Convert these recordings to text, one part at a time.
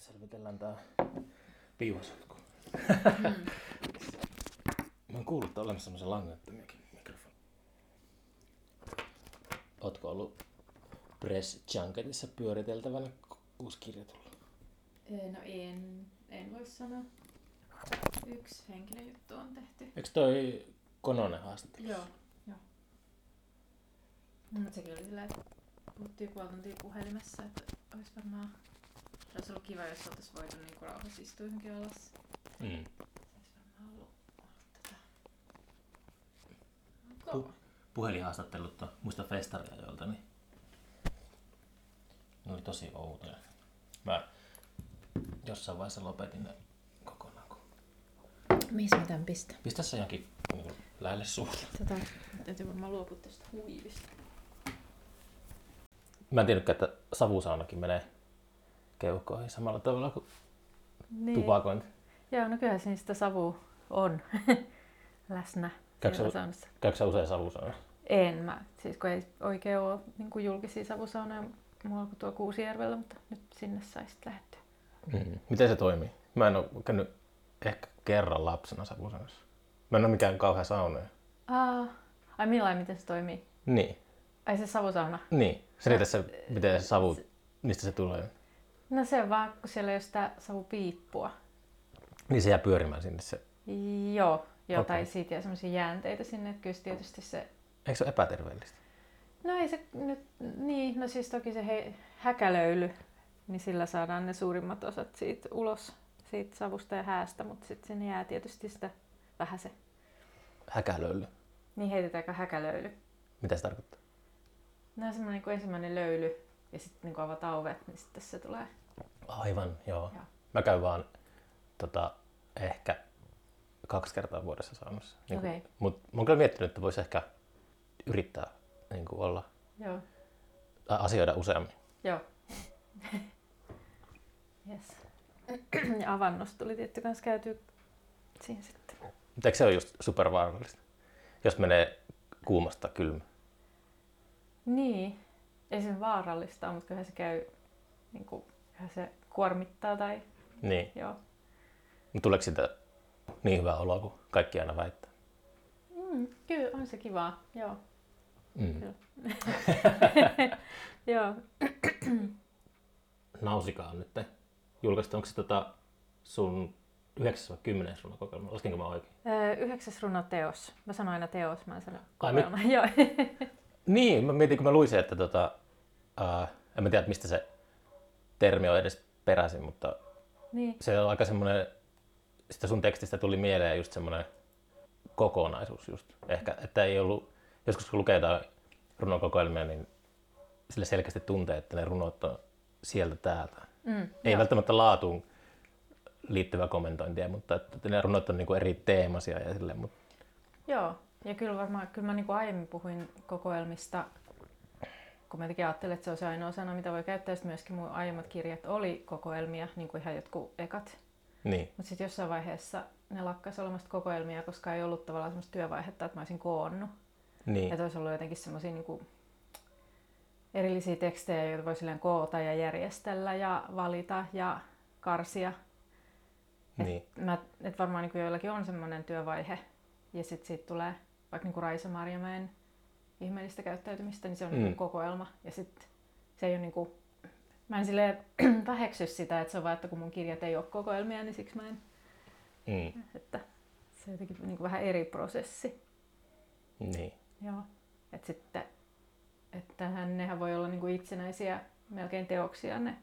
selvitellään tää piuhasotku. Mä oon kuullut, että on olemassa semmoisen langattomiakin mikrofoni. Ootko ollut Press Junketissa pyöriteltävänä uusi kirja tullut? No en, en voi sanoa. Yksi henkilöjuttu on tehty. Eikö toi Kononen haastattelu? Joo, joo. Mutta sekin oli silleen, että puhuttiin puoli tuntia puhelimessa, että olisi varmaan... Se olisi ollut kiva, jos oltaisiin voitu niinku rauhassa istua johonkin alas. Mm. Pu- puhelinhaastattelut on muista festaria joilta, niin ne oli tosi outoja. Mä jossain vaiheessa lopetin ne kokonaan. Kun... Missä mä tän pistän? Pistä se johonkin niin lähelle suulle. Tota, täytyy varmaan luopua tästä huivista. Mä en tiennytkään, että savusaunakin menee keuhkoihin samalla tavalla kuin Niin. tupakointi. Joo, no kyllähän siinä sitä savua on läsnä Käykö sä- saunassa. Käykö sä usein savusaunassa? En mä, siis kun ei oikein ole niin kuin julkisia savusaunoja muualla kuin tuo Kuusijärvellä, mutta nyt sinne saisi lähteä. Mm. Miten se toimii? Mä en ole käynyt ehkä kerran lapsena savusaunassa. Mä en ole mikään kauhean saunoja. Aa, ai millainen, miten se toimii? Niin, Ai se savusauna? niin. Selitä se, miten se savu, mistä se tulee. No se on vaan, kun siellä ei ole sitä savupiippua. Niin se jää pyörimään sinne se. Joo, joo Okei. tai siitä jää semmoisia jäänteitä sinne, että kyllä se tietysti se... Eikö se ole epäterveellistä? No ei se nyt, niin, no siis toki se he, häkälöily, niin sillä saadaan ne suurimmat osat siitä ulos siitä savusta ja häästä, mutta sitten sinne jää tietysti sitä vähän se. Häkälöily. Niin heitetäänkö häkälöily? Mitä se tarkoittaa? No semmoinen niin kuin ensimmäinen löyly ja sitten niin kun avataan ovet, niin sitten se tulee. Aivan, joo. Joo. Mä käyn vaan tota, ehkä kaksi kertaa vuodessa saunassa. Niin Okei. Mutta mä oon kyllä miettinyt, että voisi ehkä yrittää niin kuin olla, Joo. tai asioida useammin. Joo. yes. ja avannosta tuli tietty kanssa käyty siinä sitten. Mutta eikö se ole just supervaarallista, jos menee kuumasta kylmä? Niin, ei se vaarallista ole, mutta kyllähän se käy, niin kuin, kyllähän se kuormittaa tai Niin. joo. Tuleeko siitä niin hyvä olo kuin kaikki aina väittää? Mm, kyllä on se kivaa, joo. Mm. Kyllä. joo. Nausika on nyt julkaistu. Onko se tota sun 9 vai 10 runokokoelma? Laskenko mä oikein? Öö, yhdeksäs runo teos. Mä sanoin aina teos, mä en sano Ai, kokoelma. Joo. Niin, mä mietin, kun mä luin sen, että tota, uh, en mä tiedä, mistä se termi on edes peräisin, mutta niin. se on aika semmoinen, sitä sun tekstistä tuli mieleen just semmoinen kokonaisuus just. Ehkä, että ei ollut, joskus kun lukee jotain runokokoelmia, niin sille selkeästi tuntee, että ne runot on sieltä täältä. Mm, Ei joo. välttämättä laatuun liittyvää kommentointia, mutta että ne runot on niinku eri teemasia ja silleen, mutta Joo, ja kyllä varmaan, kyllä mä niin aiemmin puhuin kokoelmista, kun mä jotenkin ajattelin, että se on se ainoa sana, mitä voi käyttää. Sitten myöskin mun aiemmat kirjat oli kokoelmia, niin kuin ihan jotkut ekat. niin, Mutta sitten jossain vaiheessa ne lakkas olemasta kokoelmia, koska ei ollut tavallaan semmoista työvaihetta, että mä olisin koonnut. niin, Että olisi ollut jotenkin semmoisia niin erillisiä tekstejä, joita voi silleen koota ja järjestellä ja valita ja karsia. niin, Mä, et varmaan niin joillakin on semmoinen työvaihe ja sitten siitä tulee vaikka niin Raisa Marjamäen ihmeellistä käyttäytymistä, niin se on mm. Mm. niin kokoelma. Ja sitten se ei ole niin kuin, mä en silleen väheksy sitä, että se on vaan, että kun mun kirjat ei ole kokoelmia, niin siksi mä en, mm, että se on jotenkin niin kuin vähän eri prosessi. niin, Joo. Et sitten, että nehän voi olla niin kuin itsenäisiä melkein teoksia ne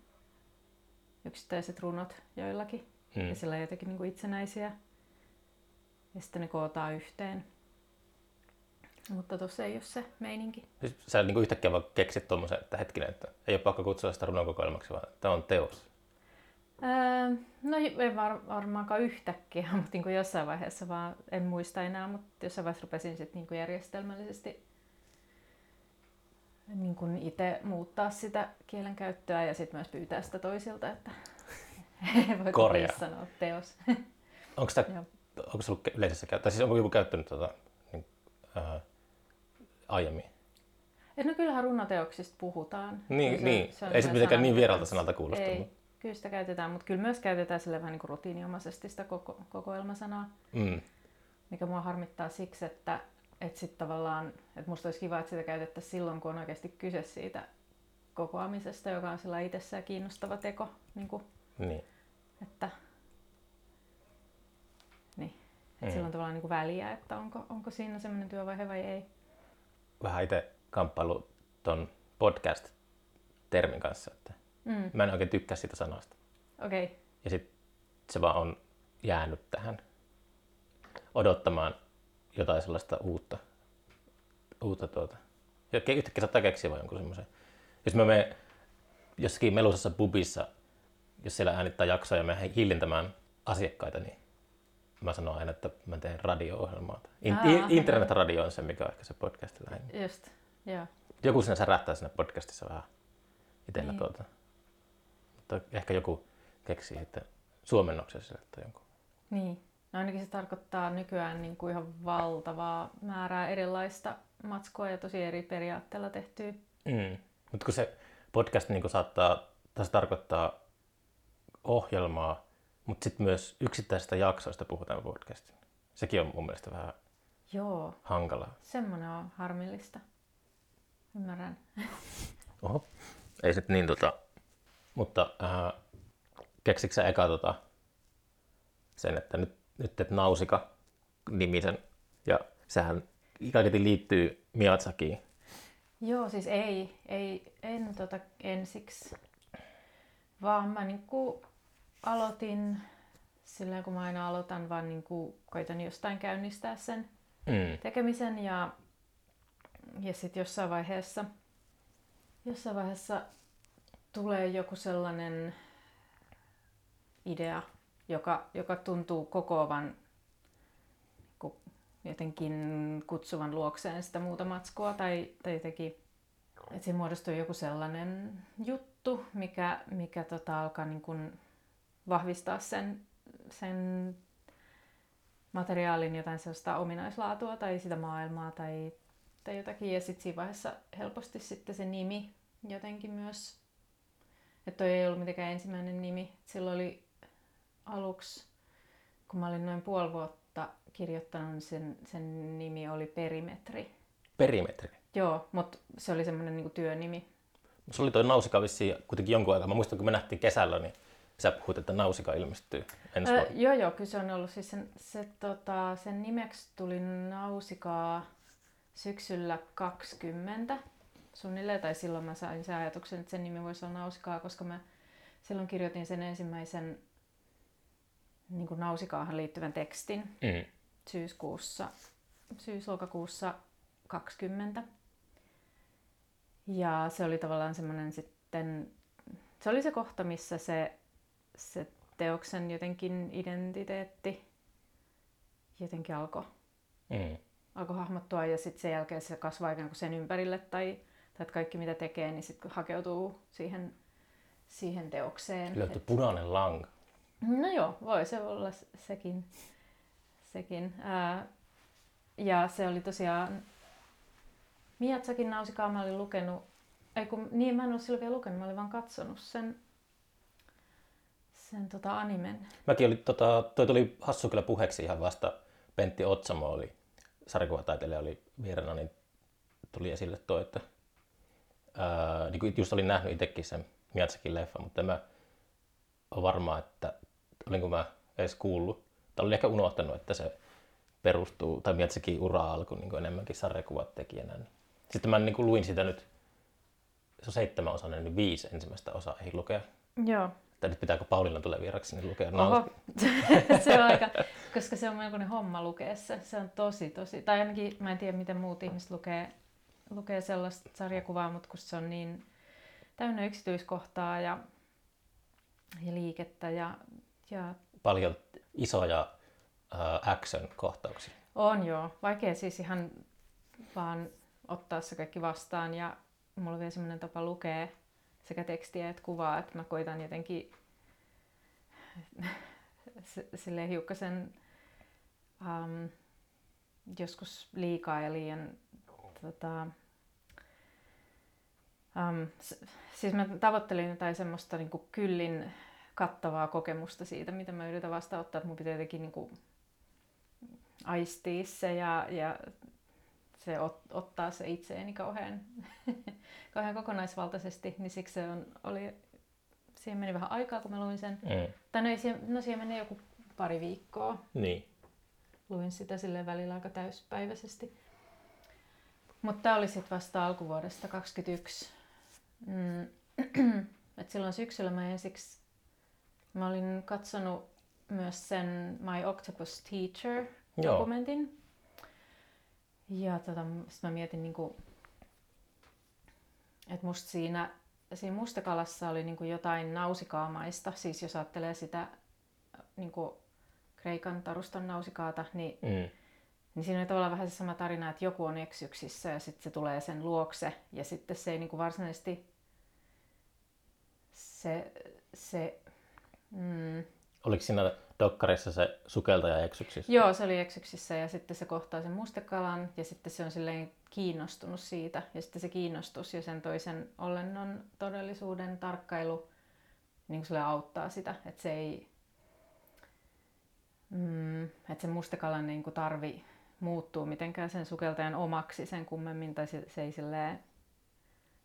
yksittäiset runot joillakin. mm. ja sillä jotenkin niin kuin itsenäisiä. Ja sitten ne kootaan yhteen. Mutta tuossa ei ole se meininki. Siis Sä niin yhtäkkiä vaan keksit tuommoisen, että hetkinen, että ei ole pakko kutsua sitä runokokoelmaksi, vaan tämä on teos. Öö, no ei var, varmaankaan yhtäkkiä, mutta niin kuin jossain vaiheessa vaan, en muista enää, mutta jossain vaiheessa rupesin sitten niin kuin järjestelmällisesti niin kuin itse muuttaa sitä kielenkäyttöä ja sitten myös pyytää sitä toisilta, että voit Korjaa. sanoa teos. Onko, onko se ollut yleisessä käytössä? Tai siis onko joku käyttänyt tota, niin, ää, aiemmin? Et no kyllähän runoteoksista puhutaan. Niin, Ja niin. on ei se mitenkään niin vieralta sanalta kuulosta. Ei, mutta- kyllä sitä käytetään, mutta kyllä myös käytetään sille vähän niin kuin rutiiniomaisesti sitä koko, kokoelmasanaa, Mm. mikä mua harmittaa siksi, että, että sit tavallaan, että musta olisi kiva, että sitä käytettäisiin silloin, kun on oikeasti kyse siitä kokoamisesta, joka on sillä itsessään kiinnostava teko, niin kuin, Niin. että, niin, että Mm. sillä on tavallaan niin kuin väliä, että onko, onko siinä semmoinen työvaihe vai ei. Vähän itse kamppailu ton podcast-termin kanssa, että Mm. mä en oikein tykkää sitä sanasta. Okei, okay. Ja sit se vaan on jäänyt tähän odottamaan jotain sellaista uutta. uutta tuota. Ja yhtäkkiä saattaa keksiä vaan jonkun semmoisen. Jos mä menen jossakin melusassa pubissa, jos siellä äänittää jaksoja ja mä hillintämään asiakkaita, niin mä sanon aina, että mä teen radio-ohjelmaa. In- Aa. internetradio on se, mikä on ehkä se podcast lähinnä. just, joo. Joku sinne särähtää siinä podcastissa vähän itsellä Niin. tuota. Mutta ehkä joku keksii sitten suomennoksen sille tai jonkun. Niin. No ainakin se tarkoittaa nykyään niin kuin ihan valtavaa määrää erilaista matskua ja tosi eri periaatteella tehtyä. Mm. Mutta kun se podcast niin saattaa, tässä tarkoittaa ohjelmaa, mutta sitten myös yksittäisistä jaksoista puhutaan podcastin. Sekin on mun mielestä vähän Joo, hankalaa. semmoinen on harmillista. Ymmärrän. Oho. Ei sit niin tota, mutta äh, keksikö sä eka tota, sen, että nyt, nyt teet Nausika nimisen ja sehän kaiketi liittyy Miyazakiin. Joo, siis ei, ei en tota ensiksi, vaan mä niinku aloitin sillä kun mä aina aloitan, vaan niinku koitan jostain käynnistää sen Mm. tekemisen ja, ja sitten jossain vaiheessa, jossain vaiheessa tulee joku sellainen idea, joka, joka tuntuu kokoavan ku- jotenkin kutsuvan luokseen sitä muuta matskua tai, tai jotenkin, että siinä muodostuu joku sellainen juttu, mikä, mikä tota, alkaa niin kuin vahvistaa sen, sen materiaalin jotain sellaista ominaislaatua tai sitä maailmaa tai, tai jotakin. Ja sitten siinä vaiheessa helposti sitten se nimi jotenkin myös, että toi ei ollut mitenkään ensimmäinen nimi. Silloin oli aluksi, kun mä olin noin puoli vuotta kirjoittanut, niin sen, sen nimi oli Perimetri. Perimetri. Joo, mutta se oli semmoinen niinku työnimi. Se oli toi Nausika vissiin kuitenkin jonkun aikaa. Mä muistan, kun me nähtiin kesällä, niin sä puhuit, että Nausika ilmestyy ensi Ö, vuonna. joo, joo, kyllä se on ollut. Siis sen, se, tota, sen nimeksi tuli Nausikaa syksyllä 20 suunnilleen, tai silloin mä sain sen ajatuksen, että sen nimi voisi olla Nausikaa, koska mä silloin kirjoitin sen ensimmäisen niin kuin Nausikaahan liittyvän tekstin Mm. syyskuussa, syys-lokakuussa 20. Ja se oli tavallaan semmoinen sitten, se oli se kohta, missä se, se teoksen jotenkin identiteetti jotenkin alkoi Mm. alkoi hahmottua ja sitten sen jälkeen se kasvaa ikään kuin sen ympärille tai, tai että kaikki mitä tekee, niin sitten hakeutuu siihen, siihen teokseen. Löytyi punainen langa. No joo, voi se olla sekin. sekin. Ää, ja se oli tosiaan Miatsakin Nausikaa mä olin lukenut, ei kun, niin mä en ole silloin vielä lukenut, mä olin vaan katsonut sen, sen tota animen. Mäkin oli, tota, toi tuli hassu kyllä puheeksi ihan vasta. Pentti Otsamo oli, sarjakuvataiteilija oli vieraana, niin tuli esille toi, että ää, niin kuin just olin nähnyt itsekin sen Miatsakin leffa, mutta mä ole varma, että olinko mä edes kuullut, tai olin ehkä unohtanut, että se perustuu, tai Miatsakin ura alkoi niin enemmänkin sarjakuvat tekijänä. Sitten mä niin kuin luin sitä nyt, se on seitsemän osainen, niin viisi ensimmäistä osaa ei lukea. Joo. Tai nyt pitääkö Pauliina tulee vieraksi, niin lukea Oho, se on aika, koska se on melkoinen homma lukea se. Se on tosi, tosi, tai ainakin mä en tiedä miten muut ihmiset lukee, lukee sellaista sarjakuvaa, mutta kun se on niin täynnä yksityiskohtaa ja, ja liikettä ja, ja paljon isoja uh, action-kohtauksia. on joo, vaikea siis ihan vaan ottaa se kaikki vastaan ja mulla on vielä semmoinen tapa lukea sekä tekstiä että kuvaa, että mä koitan jotenkin s- silleen hiukkasen um, joskus liikaa ja liian tota, um, siis mä tavoittelin jotain semmoista niin kyllin kattavaa kokemusta siitä, mitä mä yritän vastaanottaa, että mun pitää jotenkin niin kuin aistia se ja, ja se ot, ottaa se itseeni kauhean, kauhean kokonaisvaltaisesti, niin siksi se on, oli, siihen meni vähän aikaa, kun mä luin sen. Mm. Tai no, siihen, no siihen meni joku pari viikkoa. Niin. Luin sitä sille välillä aika täyspäiväisesti. Mutta tämä oli sitten vasta alkuvuodesta 2021. Mm. Et silloin syksyllä mä ensiksi mä olin katsonut myös sen My Octopus Teacher Joo. dokumentin. Ja tota, sit mä mietin, niinku, että musta siinä, siinä mustakalassa oli niinku jotain nausikaamaista. Siis jos ajattelee sitä niinku, Kreikan taruston nausikaata, niin, Mm. niin siinä oli tavallaan vähän se sama tarina, että joku on eksyksissä ja sitten se tulee sen luokse. Ja sitten se ei niinku varsinaisesti se, se mm, Oliko siinä dokkarissa se sukeltaja eksyksissä? Joo, se oli eksyksissä ja sitten se kohtaa sen mustekalan ja sitten se on silleen kiinnostunut siitä. Ja sitten se kiinnostus ja sen toisen olennon todellisuuden tarkkailu niin kuin auttaa sitä, että se ei, mm, että se mustekalan niin kuin tarvi muuttuu mitenkään sen sukeltajan omaksi sen kummemmin, tai se, se ei silleen,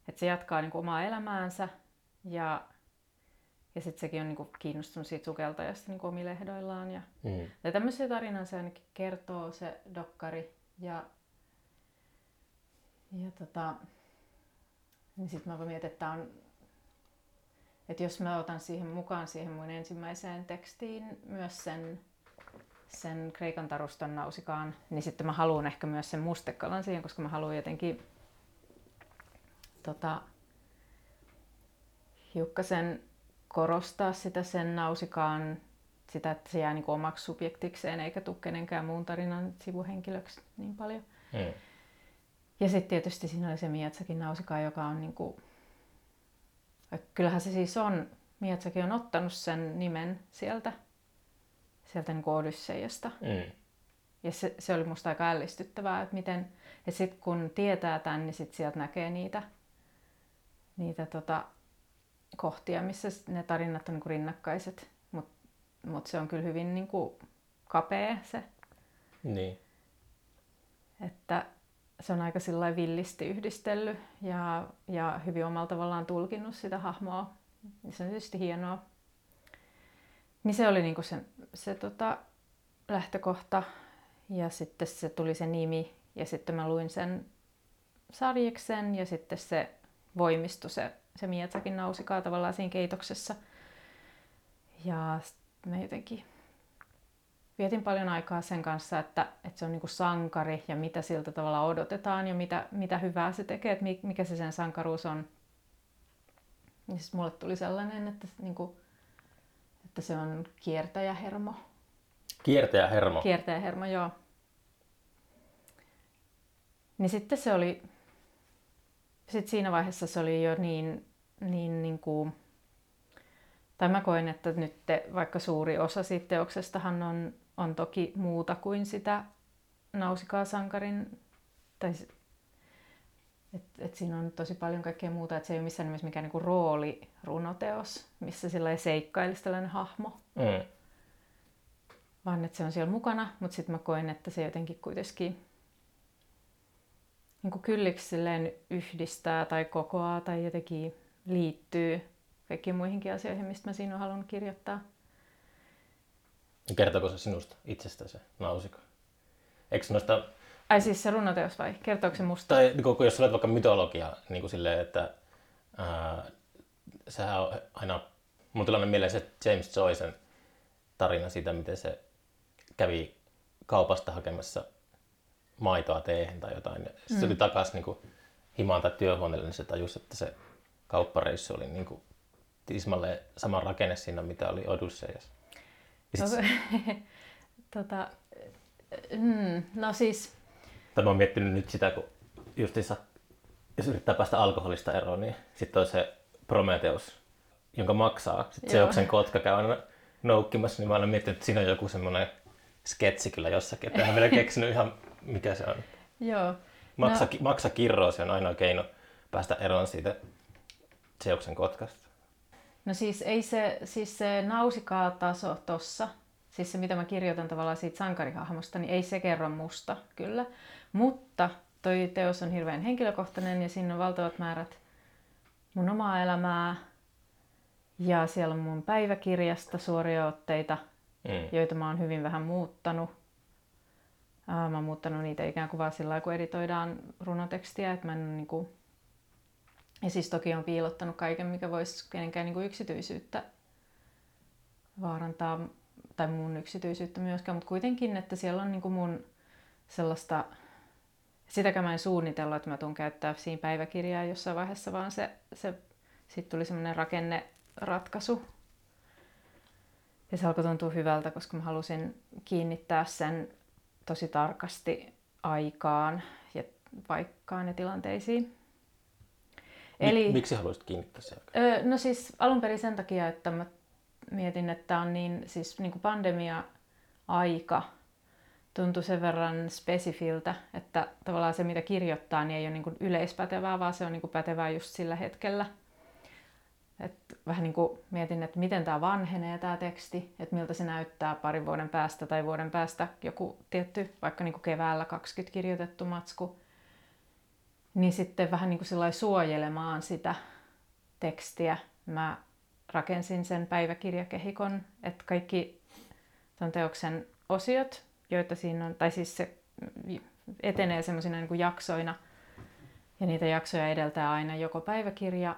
että se jatkaa niin kuin omaa elämäänsä ja ja sitten sekin on niinku kiinnostunut siitä sukeltajasta niinku omilla ehdoillaan. Ja, Mm. ja tämmöisiä tarinan se ainakin kertoo se dokkari. Ja, ja tota, niin sitten mä mietin, että, on, että jos mä otan siihen mukaan siihen mun ensimmäiseen tekstiin myös sen, sen Kreikan taruston nausikaan, niin sitten mä haluan ehkä myös sen mustekalan siihen, koska mä haluan jotenkin tota, hiukkasen korostaa sitä sen nausikaan, sitä, että se jää niin kuin omaksi subjektikseen eikä tule kenenkään muun tarinan sivuhenkilöksi niin paljon. Mm. Ja sitten tietysti siinä oli se Mietsakin nausikaa, joka on niin kuin... Kyllähän se siis on, Mietsakin on ottanut sen nimen sieltä, sieltä niin kuin Odysseiasta. Mm. Ja se, se oli musta aika ällistyttävää, että miten, että sit kun tietää tämän, niin sit sieltä näkee niitä, niitä tota, kohtia, missä ne tarinat on niin rinnakkaiset. Mutta mut se on kyllä hyvin niin kuin kapea se, Niin. että se on aika sillä villisti yhdistellyt ja, ja hyvin omalla tavallaan tulkinnut sitä hahmoa. Se on tietysti hienoa. Niin se oli niinku se, se tota, lähtökohta ja sitten se tuli se nimi ja sitten mä luin sen sarjeksen ja sitten se voimistui se, se Mietsakin nausikaa tavallaan siinä keitoksessa. Ja mä jotenkin vietin paljon aikaa sen kanssa, että, että se on niinku sankari ja mitä siltä tavalla odotetaan ja mitä, mitä hyvää se tekee, että mi- mikä se sen sankaruus on. Ja siis mulle tuli sellainen, että, niinku, että se on kiertäjähermo. Kiertäjä hermo. Kiertäjähermo, joo. Niin sitten se oli, sitten siinä vaiheessa se oli jo niin, niin, niin kuin, tai mä koen, että nyt te, vaikka suuri osa siitä teoksestahan on, on toki muuta kuin sitä Nausikaa sankarin, tai et, et siinä on tosi paljon kaikkea muuta, että se ei ole missään nimessä mikään niinku rooli runoteos, missä sillä seikkailisi tällainen hahmo, Mm. vaan että se on siellä mukana, mutta sitten mä koen, että se jotenkin kuitenkin niin kuin kylliksi silleen yhdistää tai kokoaa tai jotenkin liittyy kaikkiin muihinkin asioihin, mistä mä siinä olen halunnut kirjoittaa. Kertooko se sinusta itsestä se nausika? Eikö noista, Ai siis se runoteos vai? Kertooko se musta? tai niin kun jos olet vaikka mytologia, niin kuin silleen, että ää, sehän on aina, mun tilanne mieleen se James Joycen tarina siitä, miten se kävi kaupasta hakemassa maitoa teehen tai jotain. Sitten se tuli takaisin niin himaan tai työhuoneelle, niin se tajusi, että se kauppareissu oli niin kuin tismalleen sama rakenne siinä, mitä oli. Ja sit, tota, mm, no siis, tai mä oon miettinyt nyt sitä, kun justiinsa, jos yrittää päästä alkoholista eroon, niin sitten on se Prometheus, jonka maksaa. Sitten Joo. Seoksen kotka käy aina noukkimassa, niin mä aina miettinyt, että siinä on joku semmoinen sketsi kyllä jossakin. Että en vielä keksinyt ihan, mikä se on. joo. Maksa, no. maksa kirroosi on ainoa keino päästä eroon siitä Seoksen kotkasta. No siis ei se, siis se nausikaa-taso tossa, siis se mitä mä kirjoitan tavallaan siitä sankarihahmosta, niin ei se kerro musta kyllä. Mutta toi teos on hirveän henkilökohtainen ja siinä on valtavat määrät mun omaa elämää. Ja siellä on mun päiväkirjasta suoria otteita, Mm. joita mä oon hyvin vähän muuttanut. Ää, Mä oon muuttanut niitä ikään kuin vaan sillä kun editoidaan runotekstiä, että mä en niin kuin... Ja siis toki on piilottanut kaiken, mikä voisi kenenkään niin kuin yksityisyyttä vaarantaa, tai mun yksityisyyttä myöskään, mutta kuitenkin, että siellä on niin kuin mun sellaista, sitäkään mä en suunnitellut, että mä tuun käyttää siinä päiväkirjaa jossain vaiheessa, vaan se, se sitten tuli semmoinen rakenneratkaisu. Ja se alkoi tuntua hyvältä, koska mä halusin kiinnittää sen tosi tarkasti aikaan ja paikkaan ja tilanteisiin. Eli... Miksi haluaisit kiinnittää se? Öö, no siis alun perin sen takia, että mä mietin, että on niin, siis niin kuin pandemia-aika tuntui sen verran spesifiltä, että tavallaan se mitä kirjoittaa niin ei ole niin kuin yleispätevää, vaan se on niin kuin pätevää just sillä hetkellä. Et vähän niin kuin mietin, että miten tämä vanhenee tämä teksti, että miltä se näyttää parin vuoden päästä tai vuoden päästä joku tietty, vaikka niin kuin keväällä 20 kirjoitettu matsku, niin sitten vähän niin kuin suojelemaan sitä tekstiä. Mä rakensin sen päiväkirjakehikon, että kaikki ton teoksen osiot, joita siinä on, tai siis se etenee semmoisina niin jaksoina, ja niitä jaksoja edeltää aina joko päiväkirja,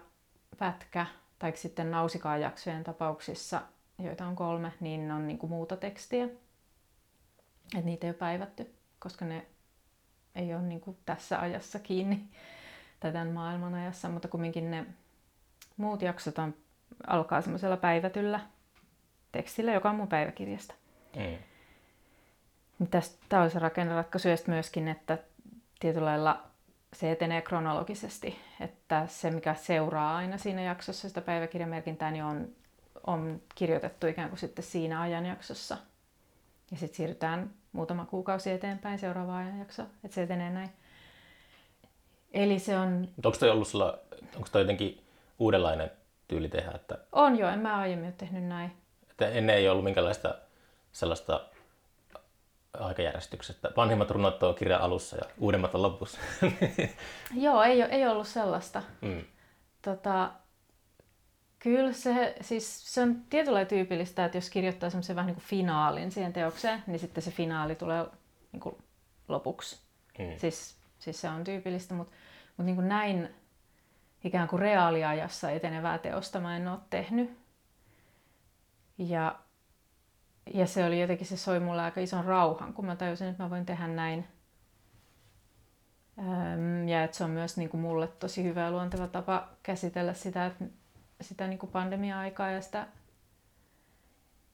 pätkä, tai sitten nausikaa jaksojen tapauksissa, joita on kolme, niin on niin kuin muuta tekstiä. Että niitä ei ole päivätty, koska ne ei ole niin kuin tässä ajassa kiinni tai tämän maailman ajassa, mutta kumminkin ne muut jaksot on, alkaa semmoisella päivätyllä tekstillä, joka on mun päiväkirjasta. Mm. Tämä on se rakenneratkaisu ja myöskin, että tietyllä lailla se etenee kronologisesti, että se mikä seuraa aina siinä jaksossa sitä päiväkirjamerkintää, niin on, on kirjoitettu ikään kuin sitten siinä ajanjaksossa. Ja sitten siirrytään muutama kuukausi eteenpäin seuraavaan ajanjakso, että se etenee näin. Eli se on... Mutta onko toi ollut sulla, onko toi jotenkin uudenlainen tyyli tehdä? Että, On jo, en mä aiemmin ole tehnyt näin. että ennen ei ollut minkälaista sellaista aikajärjestyksestä. Vanhimmat runot on kirjan alussa ja uudemmat on lopussa. Joo, ei, ei ollut sellaista. mm. Tota, kyllä se, siis se on tietyllä tyypillistä, että jos kirjoittaa semmoisen vähän niin kuin finaalin siihen teokseen, niin sitten se finaali tulee niin kuin lopuksi. Mm. Siis, siis se on tyypillistä, mutta, mutta niin kuin näin ikään kuin reaaliajassa etenevää teosta mä en ole tehnyt. Ja, ja se oli jotenkin, se soi mulle aika ison rauhan, kun mä tajusin, että mä voin tehdä näin. Ja että se on myös niin kuin mulle tosi hyvä ja luonteva tapa käsitellä sitä, että sitä niin kuin pandemia-aikaa ja sitä,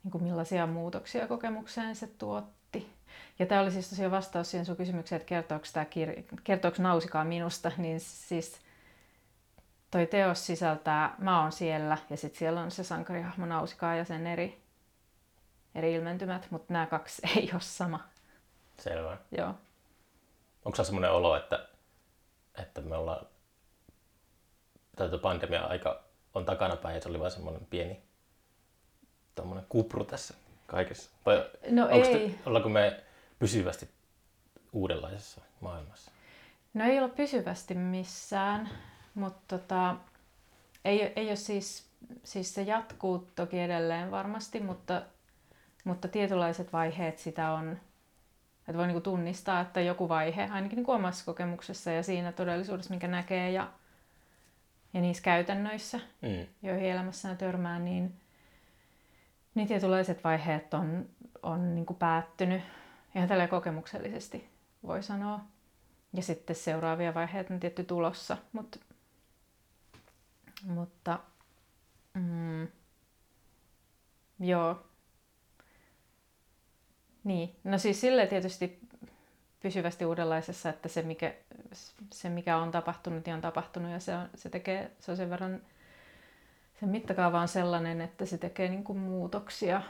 niin kuin millaisia muutoksia kokemukseen se tuotti. Ja tämä oli siis tosiaan vastaus siihen sun kysymykseen, että kertooko, tämä kirja, kertooko Nausikaa minusta, niin siis toi teos sisältää, mä oon siellä ja sitten siellä on se sankarihahmo Nausikaa ja sen eri, eri ilmentymät, mutta nämä kaksi ei ole sama. Selvä. Joo. Onko se semmoinen olo, että, että me ollaan, tai tuo pandemia-aika on takanapäin ja se oli vain semmoinen pieni tommonen kupru tässä kaikessa? Vai No ei. Te, ollaanko me pysyvästi uudenlaisessa maailmassa? No ei ole pysyvästi missään, mutta tota, ei, ei ole siis, siis se jatkuu toki edelleen varmasti, mutta, mutta tietynlaiset vaiheet sitä on, että voi niinku tunnistaa, että joku vaihe, ainakin niinku omassa kokemuksessa ja siinä todellisuudessa, minkä näkee ja, ja niissä käytännöissä, Mm. joihin elämässään törmää, niin, niin tietynlaiset vaiheet on, on niin kuin päättynyt ihan tällä kokemuksellisesti, voi sanoa. Ja sitten seuraavia vaiheita on tietty tulossa, mutta, mutta mm, joo. Niin, no siis sille tietysti pysyvästi uudenlaisessa, että se mikä, se mikä on tapahtunut, niin on tapahtunut ja se, on, se tekee, se on sen verran, sen mittakaava on sellainen, että se tekee niin kuin muutoksia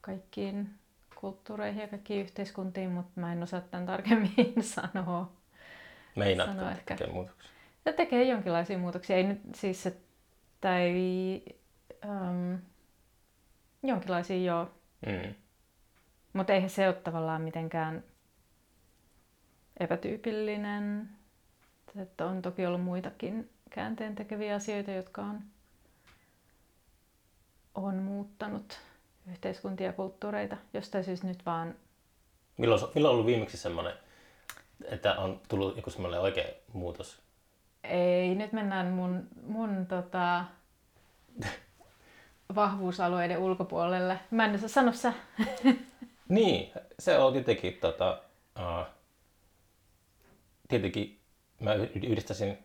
kaikkiin kulttuureihin ja kaikkiin yhteiskuntiin, mutta mä en osaa tämän tarkemmin sanoa. Meinaatko Sano että tekee muutoksia? Se tekee jonkinlaisia muutoksia. Ei nyt siis, että ei, Um, jonkinlaisia joo. Mm. Mutta eihän se ole tavallaan mitenkään epätyypillinen. Että on toki ollut muitakin käänteen tekeviä asioita, jotka on, on muuttanut yhteiskuntia ja kulttuureita. Jostain syystä nyt vaan... Milloin, milloin on ollut viimeksi semmoinen, että on tullut joku semmoinen oikea muutos? Ei, nyt mennään mun, mun tota, vahvuusalueiden ulkopuolelle. Mä en osaa sano sä. Niin, se on jotenkin tota, uh, tietenkin mä yhdistäisin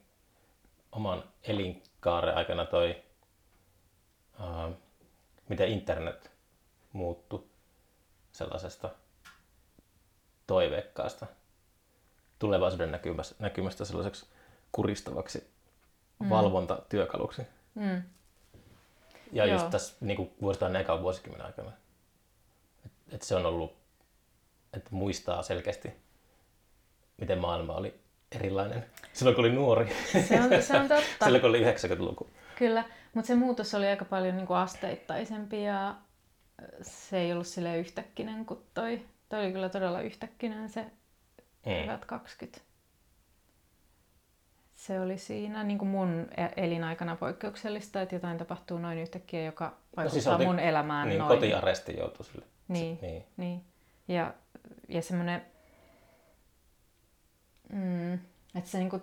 oman elinkaaren aikana toi, uh, miten internet muuttui sellaisesta toiveikkaasta tulevaisuuden näkymästä, näkymästä sellaiseksi kuristavaksi mm. valvontatyökaluksi. Mm. Ja Joo. just tässä niin vuositaan ekan vuosikymmenen aikana. Että et se on ollut, että muistaa selkeästi, miten maailma oli erilainen silloin, kun oli nuori. Se on, se on totta. silloin, kun oli 90-luku. Kyllä, mutta se muutos oli aika paljon niin kuin asteittaisempi ja se ei ollut sille yhtäkkinen kuin toi. Toi oli kyllä todella yhtäkkinen se mm. 20. Se oli siinä niin kuin mun e- elinaikana poikkeuksellista, että jotain tapahtuu noin yhtäkkiä, joka vaikuttaa no siis mun elämään niin, noin. kotiaresti joutui sille. Niin, niin. niin. Ja, ja semmoinen, mm, että se niinku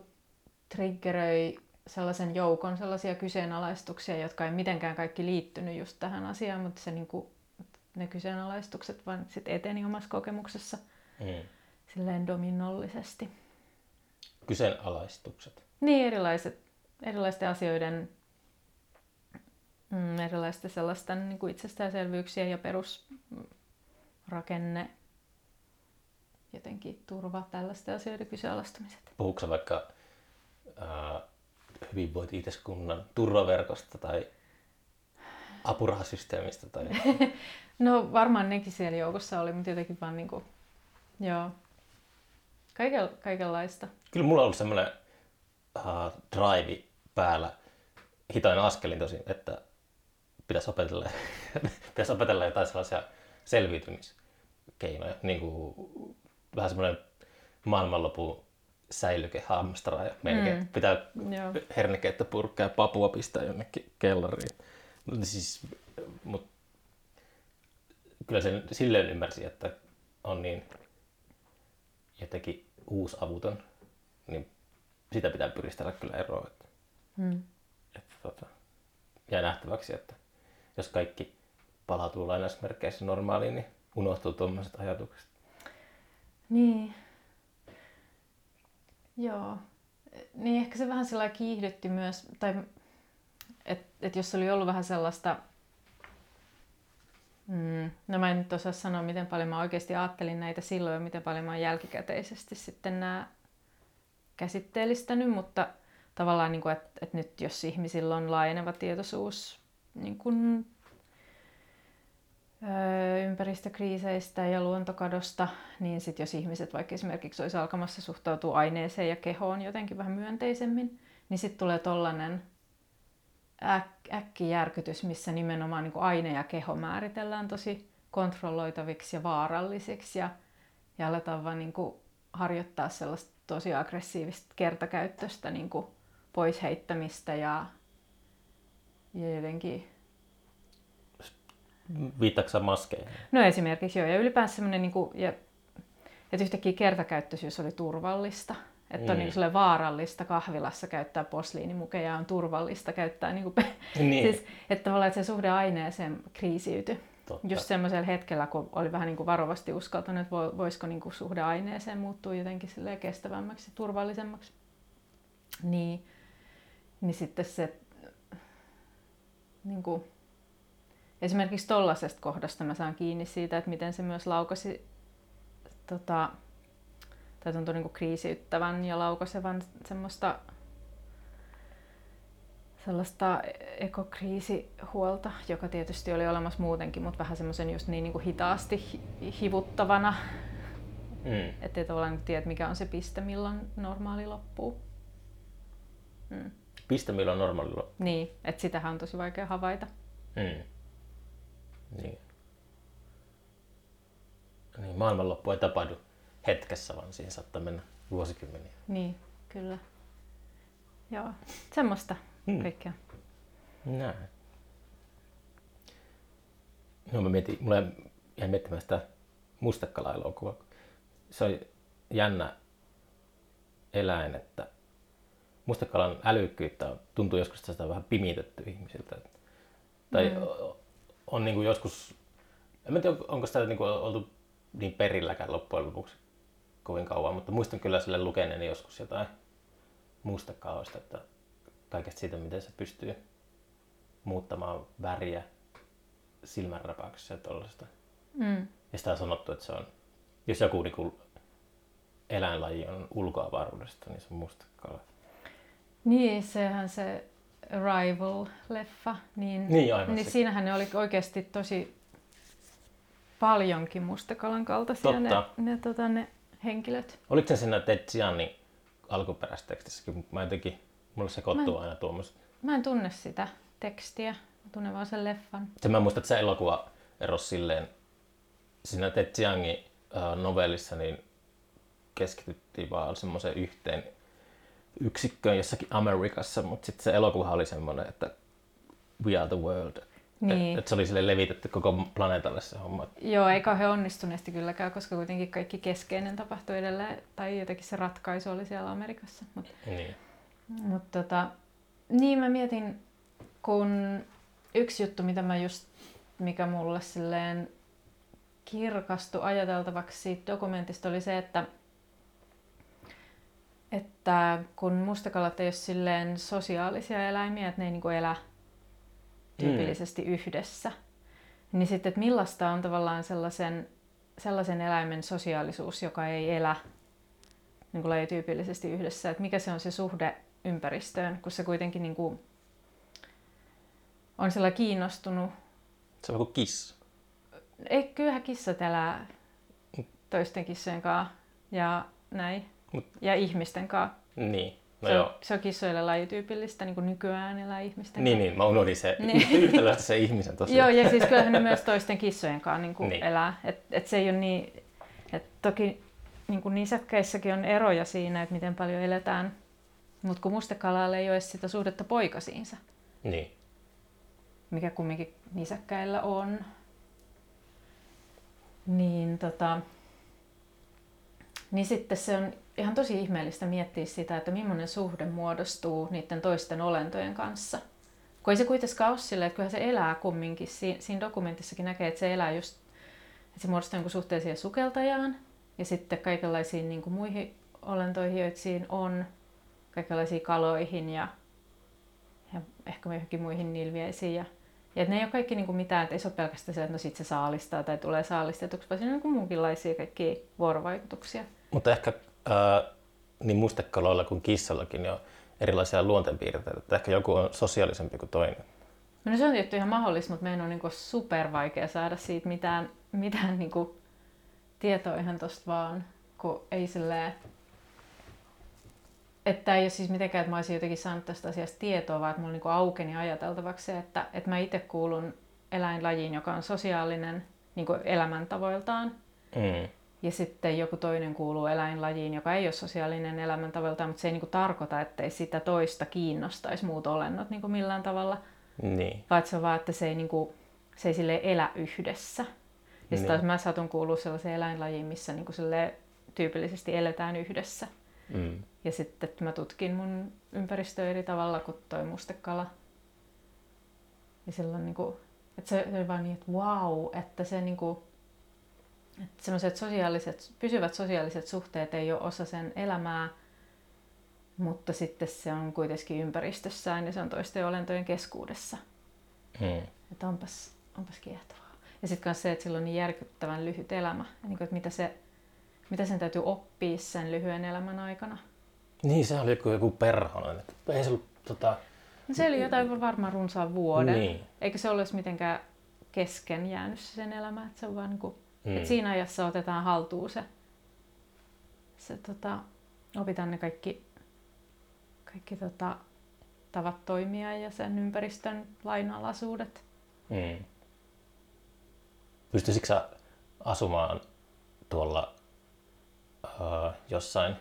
triggeröi sellaisen joukon sellaisia kyseenalaistuksia, jotka ei mitenkään kaikki liittynyt just tähän asiaan, mutta se niinku, ne kyseenalaistukset vaan sit eteni omassa kokemuksessa mm. silleen dominollisesti. Kyseenalaistukset? Niin, erilaiset, erilaisten asioiden, mm, erilaisten sellaisten niin kuin itsestäänselvyyksiä ja perusrakenne, jotenkin turva tällaisten asioiden kyseenalaistamiset. Puhuuko vaikka äh, hyvinvointi-yhteiskunnan turvaverkosta tai apurahasysteemistä? Tai... no varmaan nekin siellä joukossa oli, mutta jotenkin vaan niin kuin, joo, Kaiken, kaikenlaista. Kyllä mulla on ollut semmoinen uh, drive päällä hitain askelin tosin, että pitäisi opetella, pitäisi opetella jotain sellaisia selviytymiskeinoja, niin kuin vähän semmoinen maailmanlopun säilyke hamstraa ja melkein mm. pitää hernekettä purkkaa ja papua pistää jonnekin kellariin. Mutta siis, mut, kyllä sen silleen ymmärsi, että on niin jotenkin uusavuton, niin sitä pitää pyristellä kyllä eroa. Että, mm. että, tota, jää nähtäväksi, että jos kaikki palautuu lainausmerkeissä normaaliin, niin unohtuu tuommoiset ajatukset. Niin. Joo. Niin ehkä se vähän sillä kiihdytti myös, tai että et jos oli ollut vähän sellaista, mm, no mä en nyt osaa sanoa, miten paljon mä oikeasti ajattelin näitä silloin ja miten paljon mä oon jälkikäteisesti sitten nämä käsitteellistänyt, mutta tavallaan, niin että, että nyt jos ihmisillä on laajeneva tietoisuus niin kuin, ympäristökriiseistä ja luontokadosta, niin sitten jos ihmiset vaikka esimerkiksi olisi alkamassa suhtautua aineeseen ja kehoon jotenkin vähän myönteisemmin, niin sitten tulee tollainen äk- äkkijärkytys, missä nimenomaan niin aine ja keho määritellään tosi kontrolloitaviksi ja vaarallisiksi ja, ja aletaan vaan niin harjoittaa sellaista tosi aggressiivista kertakäyttöistä niin pois heittämistä ja, ja jotenkin... Viittaako maskeihin? No esimerkiksi joo, ja ylipäänsä semmoinen, niin kuin, ja, että yhtäkkiä kertakäyttöisyys oli turvallista. Että on mm. niin vaarallista kahvilassa käyttää posliinimukeja on turvallista käyttää, niin kuin, niin. siis, että tavallaan että se suhde aineeseen kriisiytyi. Totta. Just semmoisella hetkellä, kun oli vähän niin kuin varovasti uskaltanut, että voisiko niin kuin suhde aineeseen muuttua jotenkin kestävämmäksi ja turvallisemmaksi. Niin, niin sitten se niin kuin, esimerkiksi tollaisesta kohdasta mä saan kiinni siitä, että miten se myös laukasi tota, tai tuntui niin kuin kriisiyttävän ja laukasevan semmoista sellaista ekokriisihuolta, joka tietysti oli olemassa muutenkin, mutta vähän semmoisen just niin, niin kuin hitaasti hivuttavana. Mm. Että ei tavallaan tiedä, mikä on se piste, milloin normaali loppuu. Mm. Piste, milloin normaali loppuu? Niin, että sitähän on tosi vaikea havaita. Mm. Niin. Niin, maailmanloppu ei tapahdu hetkessä, vaan siihen saattaa mennä vuosikymmeniä. Niin, kyllä. Joo, semmoista Hmm. kaikkea. Näin. No mä mietin, mulla jäi miettimään sitä mustekala-elokuvaa. Se oli jännä eläin, että mustekalan älykkyyttä tuntuu joskus että sitä on vähän pimitetty ihmisiltä. Tai Mm. On niin kuin joskus, en mä tiedä onko sitä niin kuin oltu niin perilläkään loppujen lopuksi kovin kauan, mutta muistan kyllä sille lukeneeni joskus jotain mustekaloista, että kaikesta siitä, miten se pystyy muuttamaan väriä silmänräpäyksessä ja tuollaista. Mm. Ja sitä on sanottu, että se on, jos joku niin kuin eläinlaji on ulkoavaruudesta, niin se on mustekala. Niin, sehän se Rival-leffa, niin, Niin, aivan niin se. siinähän ne oli oikeasti tosi paljonkin mustakalan kaltaisia ne, Totta. ne, tota, ne henkilöt. Oliko se siinä Ted Chianin alkuperäistekstissäkin? Mä jotenkin, mulle sekoittuu Mä- aina tuommoiset. Mä en tunne sitä tekstiä, mä tunnen vaan sen leffan. Sen mä muistan, että se elokuva erosi silleen, siinä Ted Chiangin äh, novellissa niin keskityttiin vaan semmoiseen yhteen yksikköön jossakin Amerikassa, mutta sitten se elokuva oli semmoinen, että we are the world. Niin. Et, et se oli sille levitetty koko planeetalle se homma. Joo, ei kauhean onnistuneesti kylläkään, koska kuitenkin kaikki keskeinen tapahtui edelleen, tai jotenkin se ratkaisu oli siellä Amerikassa. Mutta Niin. mut tota, niin mä mietin, kun yksi juttu, mitä mä just, mikä mulle silleen kirkastui ajateltavaksi siitä dokumentista, oli se, että että kun mustakalat ei ole silleen sosiaalisia eläimiä, että ne ei niinku elä tyypillisesti mm. yhdessä, niin sitten, että millaista on tavallaan sellaisen, sellaisen eläimen sosiaalisuus, joka ei elä niin kuin lajityypillisesti yhdessä, että mikä se on se suhde ympäristöön, kun se kuitenkin niin kuin on sillä kiinnostunut. Se on kuin kissa. Ei, kyllähän kissat elää toisten kissojen kanssa ja näin, Mut- ja ihmisten kanssa. Niin. No se, joo. se on kissoille lajityypillistä, niin kuin nykyään elää ihmisten Niin, kanssa. niin, mä unohdin se Niin. yhtälöstä se ihmisen tosiaan. Joo, ja siis kyllähän ne myös toisten kissojen kanssa niin kuin Niin. elää. Et, et se ei ole niin, et toki niin kuin nisäkkäissäkin on eroja siinä, että miten paljon eletään, mutta kun mustekalalla ei ole sitä suhdetta poikasiinsa, Niin. mikä kumminkin nisäkkäillä on, niin, tota, niin sitten se on ihan tosi ihmeellistä miettiä sitä, että millainen suhde muodostuu niiden toisten olentojen kanssa. Kun ei se kuitenkaan ole silleen, että se elää kumminkin. Si- Siinä dokumentissakin näkee, että se elää just, että se muodostaa jonkun suhteen siihen sukeltajaan ja sitten kaikenlaisiin niin kuin muihin olentoihin, joita siinä on, kaikenlaisiin kaloihin ja, ja ehkä johonkin muihin nilviäisiin. Ja, ja ne ei ole kaikki niin kuin mitään, että ei se ole pelkästään se, että no sit se saalistaa tai tulee saalistetuksi, vaan siinä on niin kuin muunkinlaisia kaikkia vuorovaikutuksia. Mutta ehkä ää, niin mustekaloilla kuin kissallakin on erilaisia luonteenpiirteitä. Että ehkä joku on sosiaalisempi kuin toinen. No se on tietty ihan mahdollista, mutta meidän on niin super vaikea saada siitä mitään, mitään niin kuin tietoa ihan tosta vaan, kun ei silleen... Että ei ole siis mitenkään, että mä olisin jotenkin saanut tästä asiasta tietoa, vaan että mulla niin aukeni ajateltavaksi se, että, että mä itse kuulun eläinlajiin, joka on sosiaalinen niin kuin elämäntavoiltaan. Mm. Ja sitten joku toinen kuuluu eläinlajiin, joka ei ole sosiaalinen elämäntavoiltaan, mutta se ei niin kuin tarkoita, että ei sitä toista kiinnostaisi muut olennot niin kuin millään tavalla Niin. vaan se on vaan, että se ei, niinku, se ei elä yhdessä. Ja sitten Niin. taas mä satun kuulua sellaiseen eläinlajiin, missä niinku silleen tyypillisesti eletään yhdessä. Mm. Ja sitten että mä tutkin mun ympäristöä eri tavalla kuin toi mustekala. Ja silloin niinku, että se, se oli vaan niin, että wow, että se niinku, että semmoiset sosiaaliset, pysyvät sosiaaliset suhteet ei ole osa sen elämää, mutta sitten se on kuitenkin ympäristössään ja se on toisten olentojen keskuudessa. Mm. Että onpas, onpas kiehtovaa. Ja sitten myös se, että sillä on niin järkyttävän lyhyt elämä. Ja niin kuin, että mitä, se, mitä sen täytyy oppia sen lyhyen elämän aikana. Niin, se oli joku, joku perhonen. Ei se ollut tota... No se oli jotain varmaan runsaan vuoden. Niin. Eikä se edes mitenkään kesken jäänyt se sen elämä. Että se on vaan niin kuin, Mm. että siinä ajassa otetaan haltuun se, se tota, opitaan ne kaikki, kaikki tota, tavat toimia ja sen ympäristön lainalaisuudet. Mm. Pystyisikö sä asumaan tuolla uh, jossain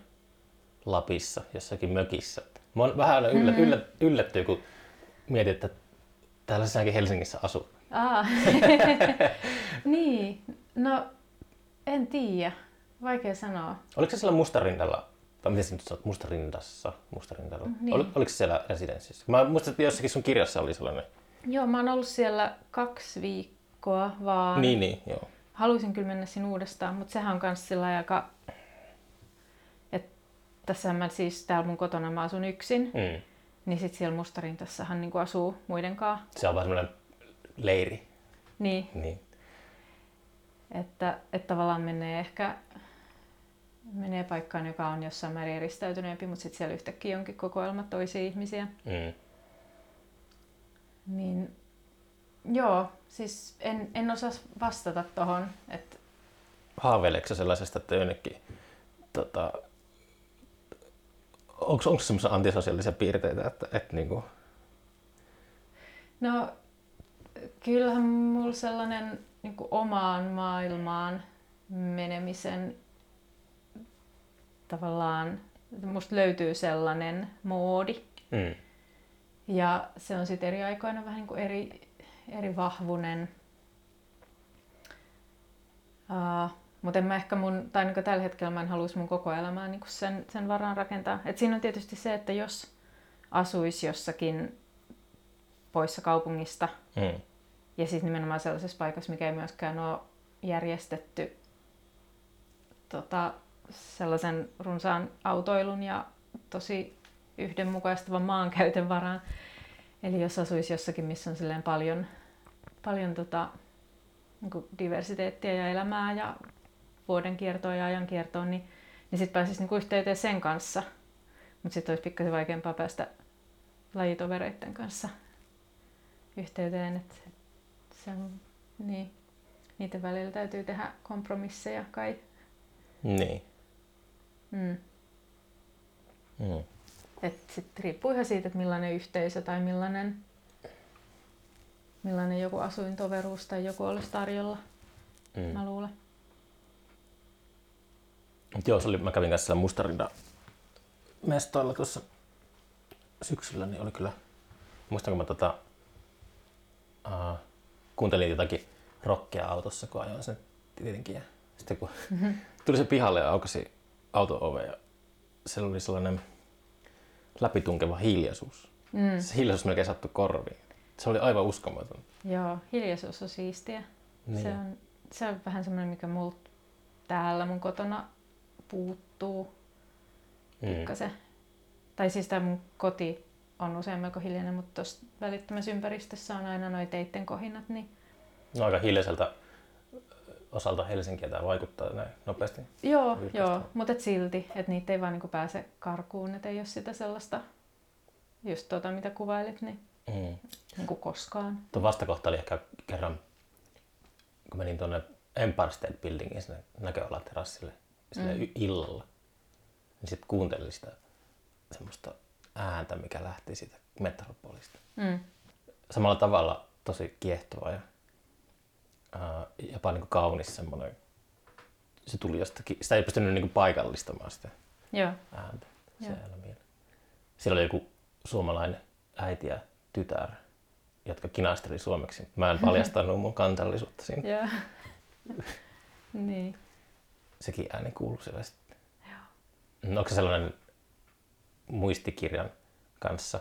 Lapissa, jossakin mökissä? Mä oon vähän aina yllä, mm. yllä, yllättyy, kun mietit, että täällä sinäkin Helsingissä asuu. Aa. niin, no en tiedä. Vaikea sanoa. Oliko se siellä Mustarindalla, tai miten sä nyt sanot, Mustarindassa, Mustarindalla? Niin. Ol, oliko se siellä residenssissä? Mä muistan, että jossakin sun kirjassa oli sellainen. Joo, mä oon ollut siellä kaksi viikkoa vaan. Niin, niin, joo. Haluaisin kyllä mennä sinne uudestaan, mutta sehän on myös sillä aika... Että tässä mä siis täällä mun kotona mä asun yksin, Mm. niin sit siellä Mustarintassahan niin asuu muiden kanssa. Se on vähän semmoinen leiri. Niin, Niin. Että, että tavallaan menee ehkä menee paikkaan, joka on jossain määrin eristäytyneempi, mutta sitten siellä yhtäkkiä onkin kokoelma toisia ihmisiä. Mm. Niin joo, siis en, en osaa vastata tohon, että Haaveileeko sellaisesta, että jonnekin, tota, onko, onko semmoisia antisosiaalisia piirteitä, että, että niinku, no kyllähän mulla sellainen niin omaan maailmaan menemisen tavallaan, musta löytyy sellainen moodi, mm, Ja se on sitten eri aikoina vähän niin kuin eri, eri vahvunen. Uh, mutta en mä ehkä mun, tai niin tällä hetkellä mä en haluaisi mun koko elämää niin sen, sen varaan rakentaa. Et siinä on tietysti se, että jos asuisi jossakin poissa kaupungista mm, ja siis nimenomaan sellaisessa paikassa, mikä ei myöskään ole järjestetty tota, sellaisen runsaan autoilun ja tosi yhdenmukaistavan maankäytön varaan. Eli jos asuisi jossakin, missä on silleen paljon, paljon tota, niin kuin diversiteettiä ja elämää ja vuoden kiertoa ja ajan kiertoa, niin, niin sitten pääsisi niin yhteyteen sen kanssa. Mutta sitten olisi pikkasen vaikeampaa päästä lajitovereiden kanssa yhteyteen. Et se on, niin, niiden välillä täytyy tehdä kompromisseja kai. niin. Mm. Mm. Et sit riippuu ihan siitä, että millainen yhteisö tai millainen, millainen joku asuintoveruus tai joku olisi tarjolla, Mm. mä luulen. Mut joo, se oli, mä kävin kanssa siellä Mustarinda mestoilla tuossa syksyllä, niin oli kyllä, muistanko mä tota, uh, kuuntelin jotakin rockia autossa, kun ajoin sen tietenkin. Ja sitten kun tuli se pihalle ja aukasi auto ove ja siellä oli sellainen läpitunkeva hiljaisuus. Mm. Se hiljaisuus melkein sattui korviin. Se oli aivan uskomaton. Joo, hiljaisuus on siistiä. Niin. Se, on, se on vähän semmoinen, mikä multa täällä mun kotona puuttuu Mm. pikkasen. Tai siis tää mun koti on usein melko hiljainen, mutta tuossa välittömässä ympäristössä on aina noi teitten kohinat, niin No, aika hiljaiselta osalta Helsinkiä tämä vaikuttaa näin nopeasti. Joo, joo mutta et silti, että niitä ei vaan niinku pääse karkuun, että ei ole sitä sellaista, just tota mitä kuvailit, niin Mm. niinku koskaan. Tuo vastakohta oli ehkä kerran, kun menin tuonne Empire State Buildingin sinne näköalaterassille sille mm. illalla. Niin sitten kuuntelin sitä semmoista ääntä, mikä lähti siitä metropolista. Mm. Samalla tavalla tosi kiehtova ja ää, jopa niin kaunis semmoinen. Se tuli jostakin, sitä ei pystynyt niin paikallistamaan sitä Joo, ääntä. Se Joo. Siellä oli joku suomalainen äiti ja tytär, jotka kinasteli suomeksi. Mä en paljastanut mun kansallisuutta siinä. joo. niin. Sekin ääni kuului siellä sitten. Joo. No, Onko se sellainen muistikirjan kanssa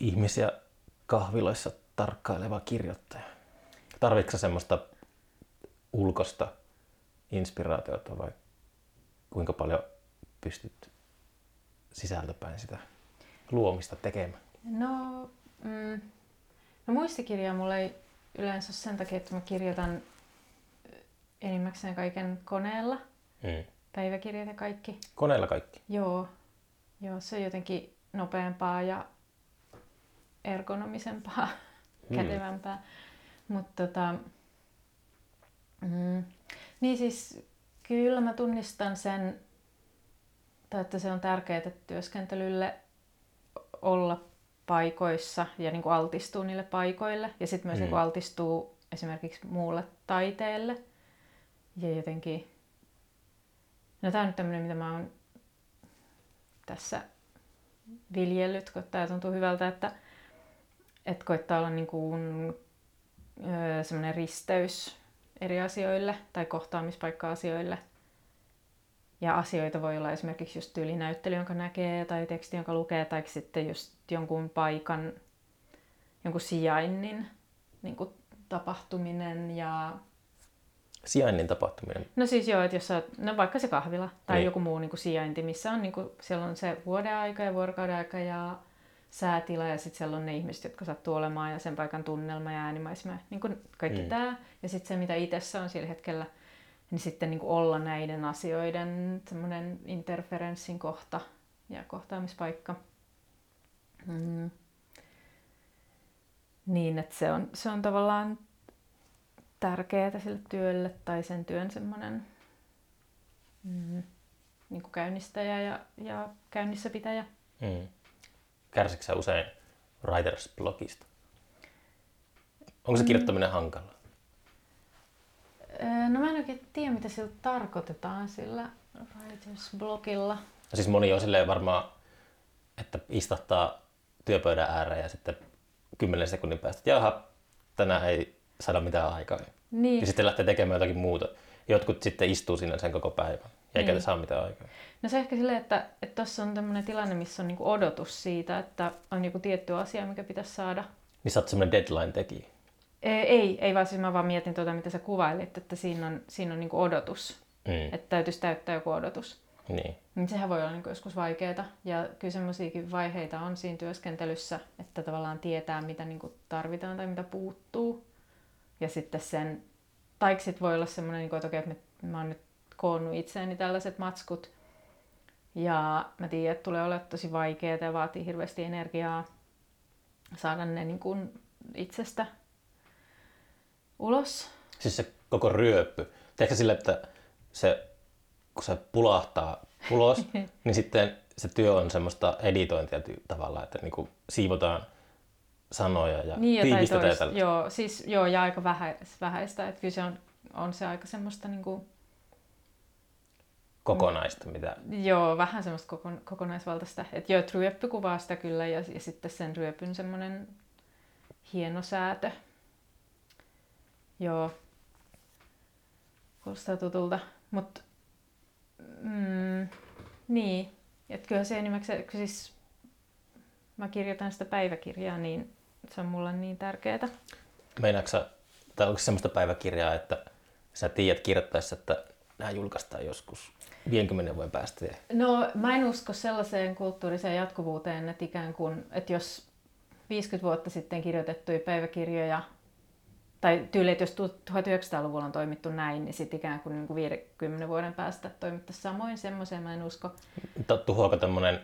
ihmisiä kahviloissa tarkkaileva kirjoittaja? Tarvitsetko semmoista ulkosta inspiraatiota vai kuinka paljon pystyt sisältöpäin sitä luomista tekemään? No, mm, no muistikirja mulla ei yleensä sen takia, että mä kirjoitan enimmäkseen kaiken koneella, Mm. päiväkirjat ja kaikki. Koneella kaikki. Joo, joo se on jotenkin nopeampaa ja ergonomisempaa, Mm. kätevämpää. Mutta tota, mm, niin siis kyllä mä tunnistan sen, tai että se on tärkeää työskentelylle olla paikoissa ja niin kuin altistuu niille paikoille. Ja sitten myös Mm. niin kuin altistuu esimerkiksi muulle taiteelle. Ja jotenkin... No tämä on nyt tämmöinen, mitä mä oon tässä viljellyt, kun tämä tuntuu hyvältä, että, että koittaa olla niin kuin, semmoinen risteys eri asioille tai kohtaamispaikka asioille. Ja asioita voi olla esimerkiksi just tyylinäyttely, jonka näkee, tai teksti, jonka lukee, tai sitten just jonkun paikan, jonkun sijainnin niin kuin tapahtuminen. Ja... Sijainnin tapahtuminen. No siis joo, että jos sä, no vaikka se kahvila tai Niin. joku muu niin kuin sijainti, missä on, niin kuin, siellä on se vuoden aika ja vuorokauden aika ja säätila ja sitten siellä on ne ihmiset, jotka sattuu olemaan ja sen paikan tunnelma ja äänimaisema, niin kuin kaikki mm. tämä. Ja sitten se, mitä itsessä on sillä hetkellä, niin sitten niin kuin olla näiden asioiden semmoinen interferenssin kohta ja kohtaamispaikka. Mm. Niin, että se on, se on tavallaan tärkeää sille työlle tai sen työn semmoinen mm, niin kuin käynnistäjä ja, ja käynnissä pitäjä. Mm. Kärsitkö sä usein writers blogista? Onko se kirjoittaminen hankalaa? Öö, No mä en oikein tiedä, mitä sillä tarkoitetaan sillä writers blogilla. No siis moni on silleen varmaan, että istahtaa työpöydän ääreen ja sitten kymmenen sekunnin päästä, että jaha, tänään ei saada mitään aikaa. Niin. Ja sitten lähtee tekemään jotakin muuta. Jotkut sitten istuu siinä sen koko päivän, eikä Niin. saa mitään aikaa. No se ehkä silleen, että tuossa on tämmöinen tilanne, missä on niinku odotus siitä, että on joku tietty asia, mikä pitäisi saada. Niin sä oot semmoinen deadline-tekijä. Ei, ei, ei vaan siis mä vaan mietin tuota, mitä sä kuvailit, että siinä on, siinä on niinku odotus, Mm. että täytyisi täyttää joku odotus. Niin. Niin sehän voi olla niin joskus vaikeaa. Ja kyllä semmoisiakin vaiheita on siinä työskentelyssä, että tavallaan tietää, mitä niin kuin tarvitaan tai mitä puuttuu. Ja sitten sen, tai sitten voi olla semmoinen, niin että okei, että mä oon nyt koonnut itseäni tällaiset matskut. Ja mä tiedän, että tulee olemaan tosi vaikeaa ja vaatii hirveästi energiaa saada ne niin kuin itsestä ulos. Siis se koko ryöppy. Teekö sille, että se, kun se pulahtaa ulos, niin sitten se työ on semmoista editointia ty- tavallaan, että niin kuin siivotaan sanoja ja Niin, ja toista. tällaista. Joo, siis joo, ja aika vähä, vähäistä. Että kyllä se on, on se aika semmoista niin kuin, kokonaista, mitä... joo, vähän semmoista koko, kokonaisvaltaista. Että joo, ryöppy kuvaa sitä kyllä ja, ja sitten sen ryöpyn semmoinen hieno säätö. Joo. Kuulostaa tutulta. Mutta mm, niin, että kyllä se enimmäkseen, siis mä kirjoitan sitä päiväkirjaa, niin se on mulle niin tärkeää. Meinaatko sä- tai onko se semmoista päiväkirjaa, että sä tiedät kirjoittaessa, että nämä julkaistaan joskus 50 vuoden päästä. No mä en usko sellaiseen kulttuuriseen jatkuvuuteen, että ikään kuin, että jos 50 vuotta sitten kirjoitettuja päiväkirjoja, tai tyyli, että jos 1900-luvulla on toimittu näin, niin sitten ikään kuin, niin kuin 50 vuoden päästä toimittaisiin samoin, semmoiseen mä en usko. Tuhoako tämmöinen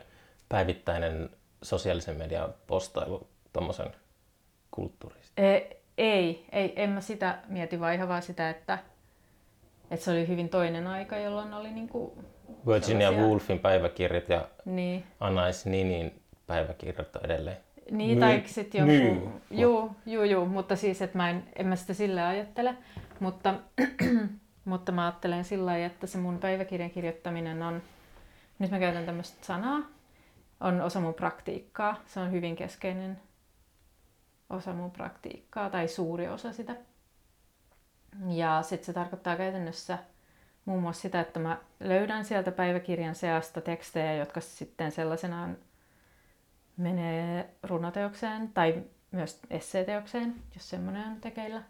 päivittäinen sosiaalisen median postailu tuommoisen kulttuurista? E- ei, ei, en mä sitä mieti, vaan ihan vaan sitä, että, että se oli hyvin toinen aika, jolloin oli niin kuin, Virginia Sellaisia- Woolfin päiväkirjat ja niin, Anais Ninin päiväkirjat on edelleen. Niin, tai sitten joku... Juu, juu, juu, mutta siis, että mä en, en mä sitä sillä ajattele. Mutta, mutta mä ajattelen sillä lailla, että se mun päiväkirjan kirjoittaminen on, nyt mä käytän tämmöistä sanaa, on osa mun praktiikkaa. Se on hyvin keskeinen osa mun praktiikkaa, tai suuri osa sitä. Ja sitten se tarkoittaa käytännössä muun muassa sitä, että mä löydän sieltä päiväkirjan seasta tekstejä, jotka sitten sellaisenaan menee runoteokseen tai myös esseeteokseen, jos semmoinen on tekeillä.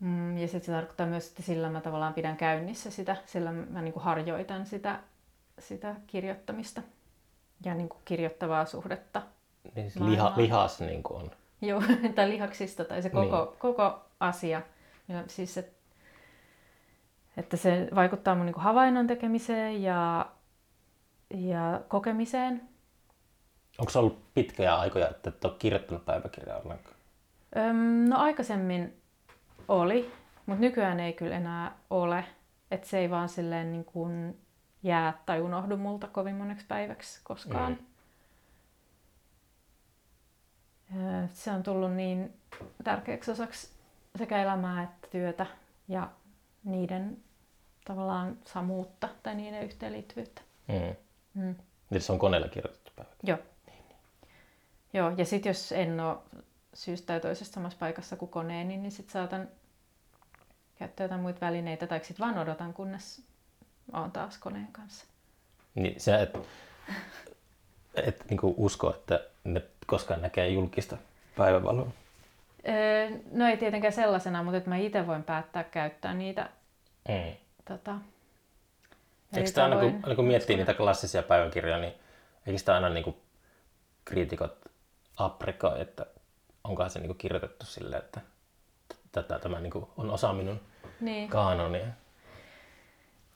Mm, ja sitten se tarkoittaa myös, että sillä mä tavallaan pidän käynnissä sitä, sillä mä niin kuin harjoitan sitä, sitä kirjoittamista ja niin kuin kirjoittavaa suhdetta. Niin Maailmaa. liha, lihas niin kuin on. Joo, tai lihaksista tai se koko, niin. koko asia. Ja siis et, että se vaikuttaa mun niin kuin havainnon tekemiseen ja, ja kokemiseen. Onko se ollut pitkiä aikoja, että et ole kirjoittanut päiväkirjaa ollenkaan? Öm, no aikaisemmin oli, mutta nykyään ei kyllä enää ole. Että se ei vaan silleen niin kuin jää tai unohdu multa kovin moneksi päiväksi koskaan. Mm. Se on tullut niin tärkeäksi osaksi sekä elämää että työtä ja niiden tavallaan samuutta tai niiden yhteenliittyvyyttä. Mm. Mm. Niin se on koneella kirjoitettu päivä. Joo. Joo, ja sitten jos en ole syystä tai toisesta samassa paikassa kuin koneeni, niin sitten saatan käyttää jotain muita välineitä tai sitten vaan odotan, kunnes olen taas koneen kanssa. Niin sä et, et niinku usko, että ne koskaan näkee julkista päivävaloa. Öö, no ei tietenkään sellaisena, mutta että mä itse voin päättää käyttää niitä Mm. tota, Eikö sitä aina, kun, aina kun miettii niitä klassisia päiväkirjoja, niin eikö sitä aina niin kuin kriitikot aprikoi, että onkohan se niin kuin kirjoitettu silleen, että tätä, tämä niin kuin on osa minun Niin, kaanonia.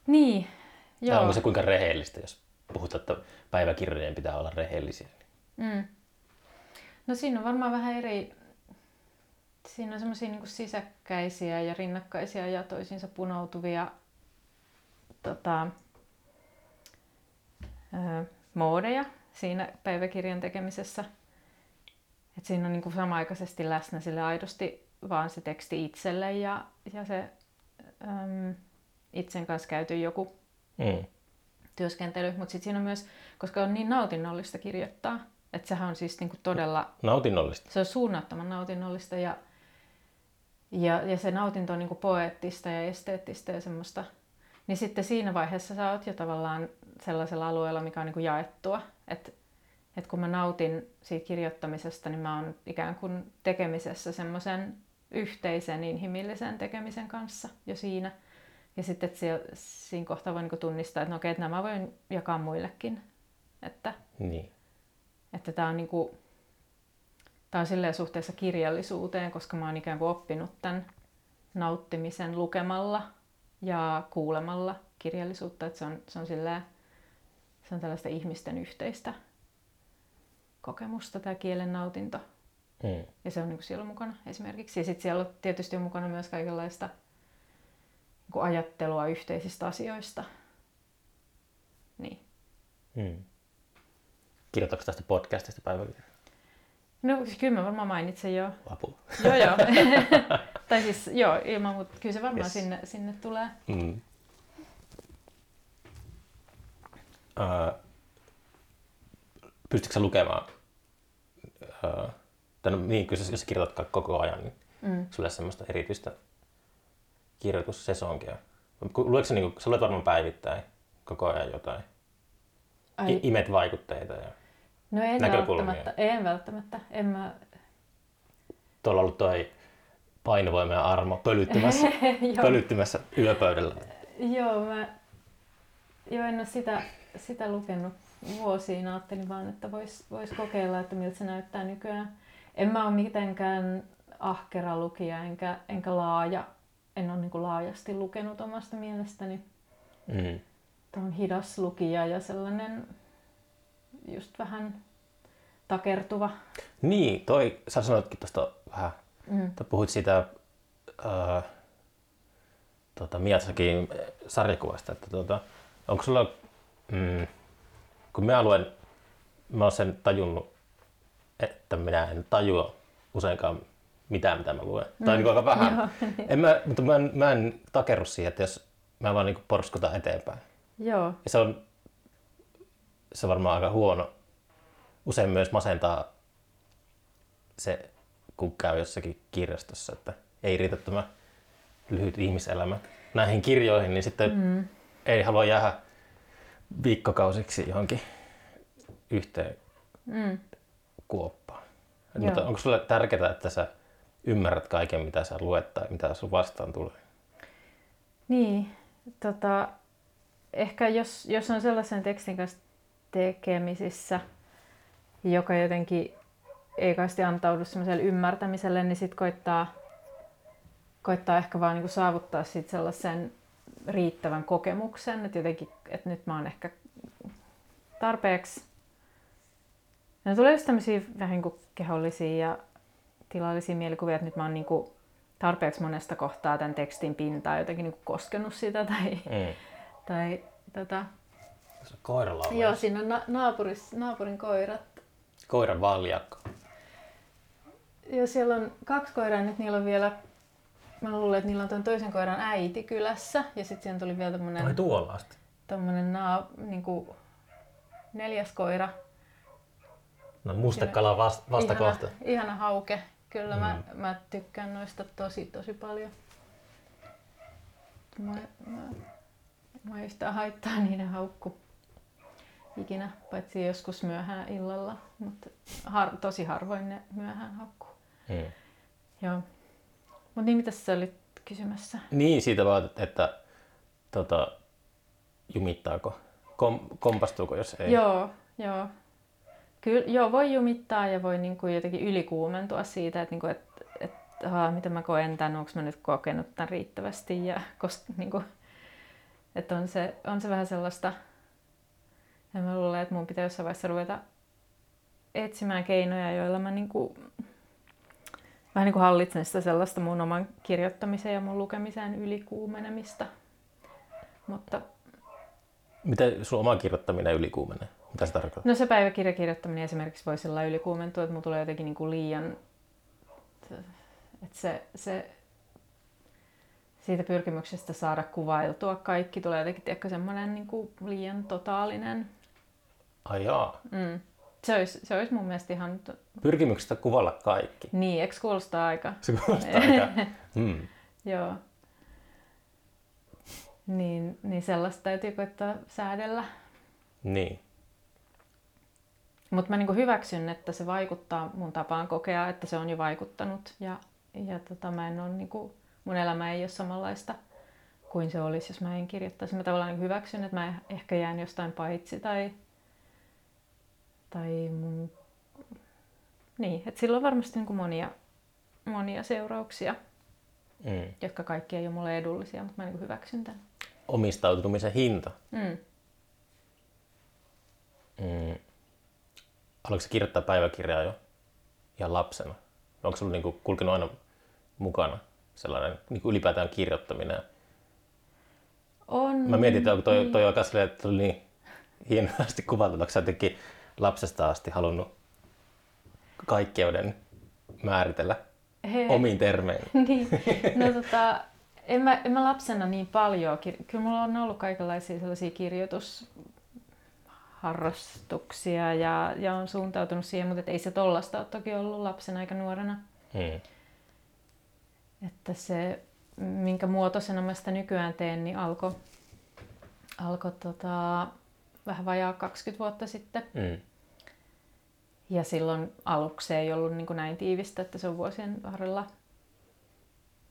niin. Tai joo. onko se kuinka rehellistä, jos puhutaan, että päiväkirjojen pitää olla rehellisiä. Mm. No siinä on varmaan vähän eri, siinä on semmoisia niin sisäkkäisiä ja rinnakkaisia ja toisiinsa punoutuvia tota, ö, moodeja siinä päiväkirjan tekemisessä. Et siinä on niin samaaikaisesti läsnä sille aidosti vaan se teksti itselle ja, ja se äm, itsen kanssa käyty joku Mm. Työskentely, mutta sitten siinä on myös, koska on niin nautinnollista kirjoittaa, että sehän on siis niinku todella, Nautinnollista. se on suunnattoman nautinnollista ja, ja, ja se nautinto on niinku poeettista ja esteettistä ja semmoista, niin sitten siinä vaiheessa sä oot jo tavallaan sellaisella alueella, mikä on niinku jaettua, että et kun mä nautin siitä kirjoittamisesta, niin mä oon ikään kuin tekemisessä semmoisen yhteisen inhimillisen tekemisen kanssa jo siinä. Ja sitten että siinä kohtaa voi niinku tunnistaa, että no okei, että nämä voin jakaa muillekin. Että Niin. että tämä on, niinku, tää on silleen suhteessa kirjallisuuteen, koska mä oon ikään kuin oppinut tämän nauttimisen lukemalla ja kuulemalla kirjallisuutta. Että se on, se on, silleen, se on tällaista ihmisten yhteistä kokemusta, tämä kielen nautinto. Mm. Ja se on niin siellä mukana esimerkiksi. Ja sitten siellä on tietysti on mukana myös kaikenlaista niin ajattelua yhteisistä asioista. Niin. Mm. Kirjoitatko tästä podcastista päiväkirjaa? No kyllä mä varmaan mainitsen jo. Apu. Joo joo. tai siis joo, ilman muuta. Kyllä se varmaan Yes. sinne, sinne tulee. Mm. Uh, pystytkö sä lukemaan, uh, tai no, niin, kyllä jos sä kirjoitat koko ajan, niin Mm. sulle semmoista erityistä kirjoitussesonkia. Luetko niin kuin, sä luet varmaan päivittäin koko ajan jotain? Ai, I- imet vaikutteita ja no en näkökulmia. välttämättä. En välttämättä. En mä... tuolla on ollut toi painovoima ja armo pölyttymässä, pölyttymässä yöpöydällä. joo, mä... Joo, en ole sitä, sitä lukenut vuosiin. Ajattelin vaan, että vois, vois kokeilla, että miltä se näyttää nykyään. En mä ole mitenkään ahkera lukija, enkä, enkä laaja. En ole niin laajasti lukenut omasta mielestäni. Mm. Tämä on hidas lukija ja sellainen just vähän takertuva. Niin, toi, sä sanoitkin tuosta vähän, Mm. puhuit siitä ää, tota, Miyazakin sarjakuvasta, että tota, onko sulla, mm, kun mä luen, mä oon sen tajunnut, että minä en tajua useinkaan mitään, mitä mä luen. Mm. Tai niin aika vähän. Joo, niin. En mä, mutta mä en, mä en takerru siihen, että jos mä vaan niin porskutan eteenpäin. Joo, Ja se on, se on varmaan aika huono. Usein myös masentaa se, kun käy jossakin kirjastossa, että ei riitä tämä lyhyt ihmiselämä näihin kirjoihin, niin sitten mm. ei halua jäädä viikkokausiksi johonkin yhteen mm. kuoppaan. Joo. Mutta onko sulle tärkeää, että sä ymmärrät kaiken, mitä sä luet tai mitä sun vastaan tulee? Niin, tota, ehkä jos, jos on sellaisen tekstin kanssa tekemisissä, joka jotenkin ei kaisti antaudu semmoiselle ymmärtämiselle, niin sitten koittaa, koittaa ehkä vaan niinku saavuttaa sit sellaisen riittävän kokemuksen, että jotenkin, että nyt mä oon ehkä tarpeeksi. Ja tulee just tämmöisiä vähän niin kuin kehollisia ja tilallisia mielikuvia, että nyt mä oon niin kuin tarpeeksi monesta kohtaa tämän tekstin pintaa jotenkin niin kuin koskenut sitä tai, Mm. tai tota, koiralla on Joo, siinä on na- naapuris, naapurin koirat. Koiran valjakko. ja siellä on kaksi koiraa, nyt niillä on vielä, mä luulen, että niillä on tuon toisen koiran äiti kylässä. Ja sitten siihen tuli vielä Ai tämmönen, tuolla asti. tommonen naa, niinku, neljäs koira. No mustekala vasta, vasta ihana, ihana hauke. Kyllä mm. mä, mä tykkään noista tosi tosi paljon. Mä, mä, mä ei sitä haittaa niiden haukku ikinä, paitsi joskus myöhään illalla, mutta har, tosi harvoin ne myöhään haukkuu. Mm. Joo. Mut niin, mitä sä olit kysymässä? Niin, siitä vaan, että, että tota, jumittaako, Kom, kompastuuko, jos ei. Joo, joo. Kyllä, joo, voi jumittaa ja voi niinku jotenkin ylikuumentua siitä, että niinku, et, et, aha, miten mä koen tämän, onko mä nyt kokenut tämän riittävästi. Ja, koska, niinku, että on se, on se vähän sellaista, ja mä luulen, että mun pitää jossain vaiheessa ruveta etsimään keinoja, joilla mä niinku, vähän niin kuin hallitsen sitä sellaista mun oman kirjoittamisen ja mun lukemisen ylikuumenemista. Mutta Miten sun oma kirjoittaminen ylikuumenee? Mitä se tarkoittaa? No se päiväkirjakirjoittaminen esimerkiksi voi sillä ylikuumentua, että mulla tulee jotenkin niin kuin liian... Että se, se, siitä pyrkimyksestä saada kuvailtua kaikki tulee jotenkin tiedätkö, semmoinen niin kuin liian totaalinen. Ai jaa. Mm. Se, olisi, se olisi mun mielestä ihan... Pyrkimyksestä kuvalla kaikki. Niin, eikö kuulostaa aika? Se kuulostaa aika... Mm. Joo. Niin, niin sellaista täytyy koittaa säädellä. Niin. Mutta mä niinku hyväksyn, että se vaikuttaa mun tapaan kokea, että se on jo vaikuttanut. Ja, ja tota, mä en ole, niinku, mun elämä ei ole samanlaista kuin se olisi, jos mä en kirjoittaisi. Mä tavallaan niinku hyväksyn, että mä ehkä jään jostain paitsi tai, tai mun... Niin, että sillä on varmasti niinku monia, monia seurauksia, Mm. jotka kaikki ei ole mulle edullisia, mutta mä niinku hyväksyn tämän. Omistautumisen hinta. Mm. Mm. Aloitko sä kirjoittaa päiväkirjaa jo ihan lapsena? Onko sulla niinku kulkenut aina mukana sellainen niinku ylipäätään kirjoittaminen? On. Mä mietin, että onko toi, niin. toi aika silleen, että oli niin hienosti kuvattu, onko sä jotenkin lapsesta asti halunnut kaikkeuden määritellä He- omiin termein? niin, no tota, en mä, en mä lapsena niin paljon, kyllä mulla on ollut kaikenlaisia sellaisia kirjoitusharrastuksia ja, ja on suuntautunut siihen, mutta ei se tollasta ole toki ollut lapsena eikä nuorena. Hmm. Että se, minkä muotoisena mä sitä nykyään teen, niin alkoi alko tota, vähän vajaa 20 vuotta sitten. Hmm. Ja silloin aluksi ei ollut niin kuin näin tiivistä, että se on vuosien varrella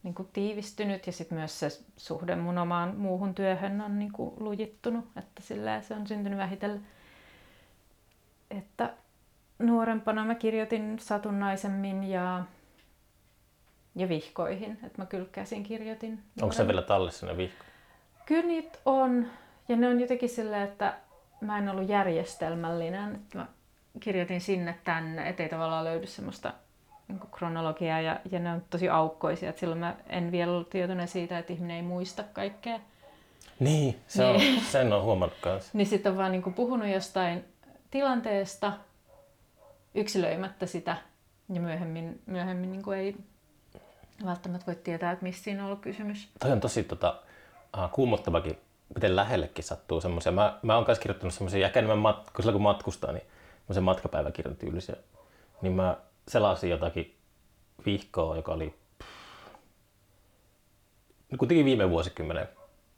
niin kuin tiivistynyt ja sitten myös se suhde mun omaan muuhun työhön on niin kuin lujittunut, että sillä se on syntynyt vähitellen. Että nuorempana mä kirjoitin satunnaisemmin ja, ja vihkoihin, että mä kylkäsin kirjoitin. Onko se vielä tallessa ne vihko? Kyllä niitä on. Ja ne on jotenkin silleen, että mä en ollut järjestelmällinen. Että mä kirjoitin sinne tänne, ettei tavallaan löydy semmoista niin kronologiaa. Ja, ja ne on tosi aukkoisia. Et silloin mä en vielä ollut tietoinen siitä, että ihminen ei muista kaikkea. Niin, se on, sen on huomannut kanssa. Niin sitten on vaan niin puhunut jostain tilanteesta yksilöimättä sitä. Ja myöhemmin, myöhemmin niin ei välttämättä voi tietää, että mistä siinä on ollut kysymys. Toi on tosi tota, kuumottavakin, miten lähellekin sattuu semmoisia. Mä, mä oon myös kirjoittanut semmoisia, ja enemmän mat, kun silloin kun matkustaa, niin semmoisen matkapäiväkirjan tyylisiä. Niin mä selasin jotakin vihkoa, joka oli pff, no kuitenkin viime vuosikymmenen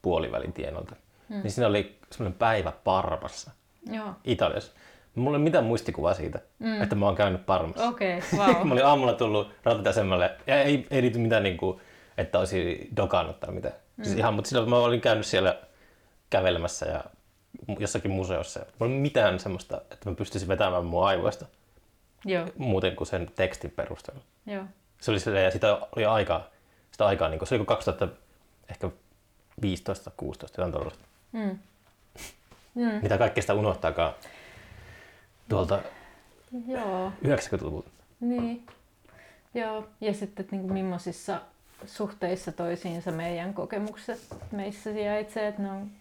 puolivälin tienolta. Hmm. Niin siinä oli semmoinen päivä Parmassa, Joo. Italiassa. Mulla ei ole mitään muistikuvaa siitä, mm. että mä oon käynyt Parmassa. Okei, okay, wow. mä olin aamulla tullut rautatieasemalle ja ei, ei liity mitään niin kuin, että olisi dokannut tai mitä. Mm. Siis ihan, mutta silloin mä olin käynyt siellä kävelemässä ja jossakin museossa. Mulla ei mitään semmoista, että mä pystyisin vetämään mun aivoista Joo, muuten kuin sen tekstin perusteella. joo. Se oli silleen, ja sitä oli aikaa, sitä aikaa niin kuin, se oli kuin 2000, ehkä 15, 16, jotain tuollaista. Mm. Mm. Mitä kaikkea sitä unohtaakaan tuolta Joo, 90-luvulta. niin. Joo, ja sitten, että niin millaisissa suhteissa toisiinsa meidän kokemukset meissä sijaitsee, että ne on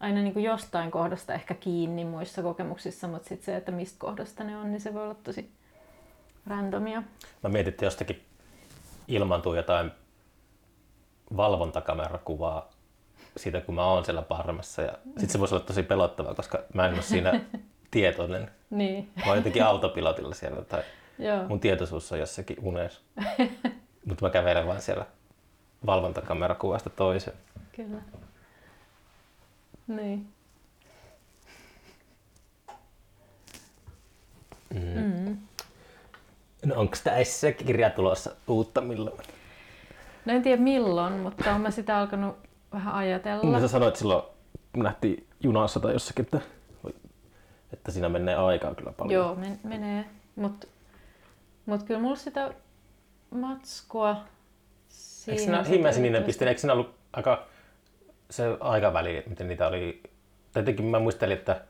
aina niin kuin jostain kohdasta ehkä kiinni muissa kokemuksissa, mutta sitten se, että mistä kohdasta ne on, niin se voi olla tosi randomia. Mä mietin, että jostakin ilmaantuu jotain valvontakamerakuvaa siitä, kun mä oon siellä parmassa. Ja sit se voisi olla tosi pelottavaa, koska mä en ole siinä tietoinen. Niin, Mä oon jotenkin autopilotilla siellä tai joo. mun tietoisuus on jossakin unessa. Mutta mä kävelen vaan siellä valvontakamerakuvasta toiseen. Kyllä. Niin. Mm. Mm. No onko tämä kirja tulossa uutta milloin? No en tiedä milloin, mutta olen mä sitä alkanut vähän ajatella. No sä sanoit silloin, kun nähtiin junassa tai jossakin, että, että siinä menee aikaa kyllä paljon. Joo, men- menee. Mutta mut kyllä mulla sitä matskua Eikö siinä riittävästi- piste, eikö siinä ollut aika se aikaväli, miten niitä oli, tai jotenkin mä muistelin, että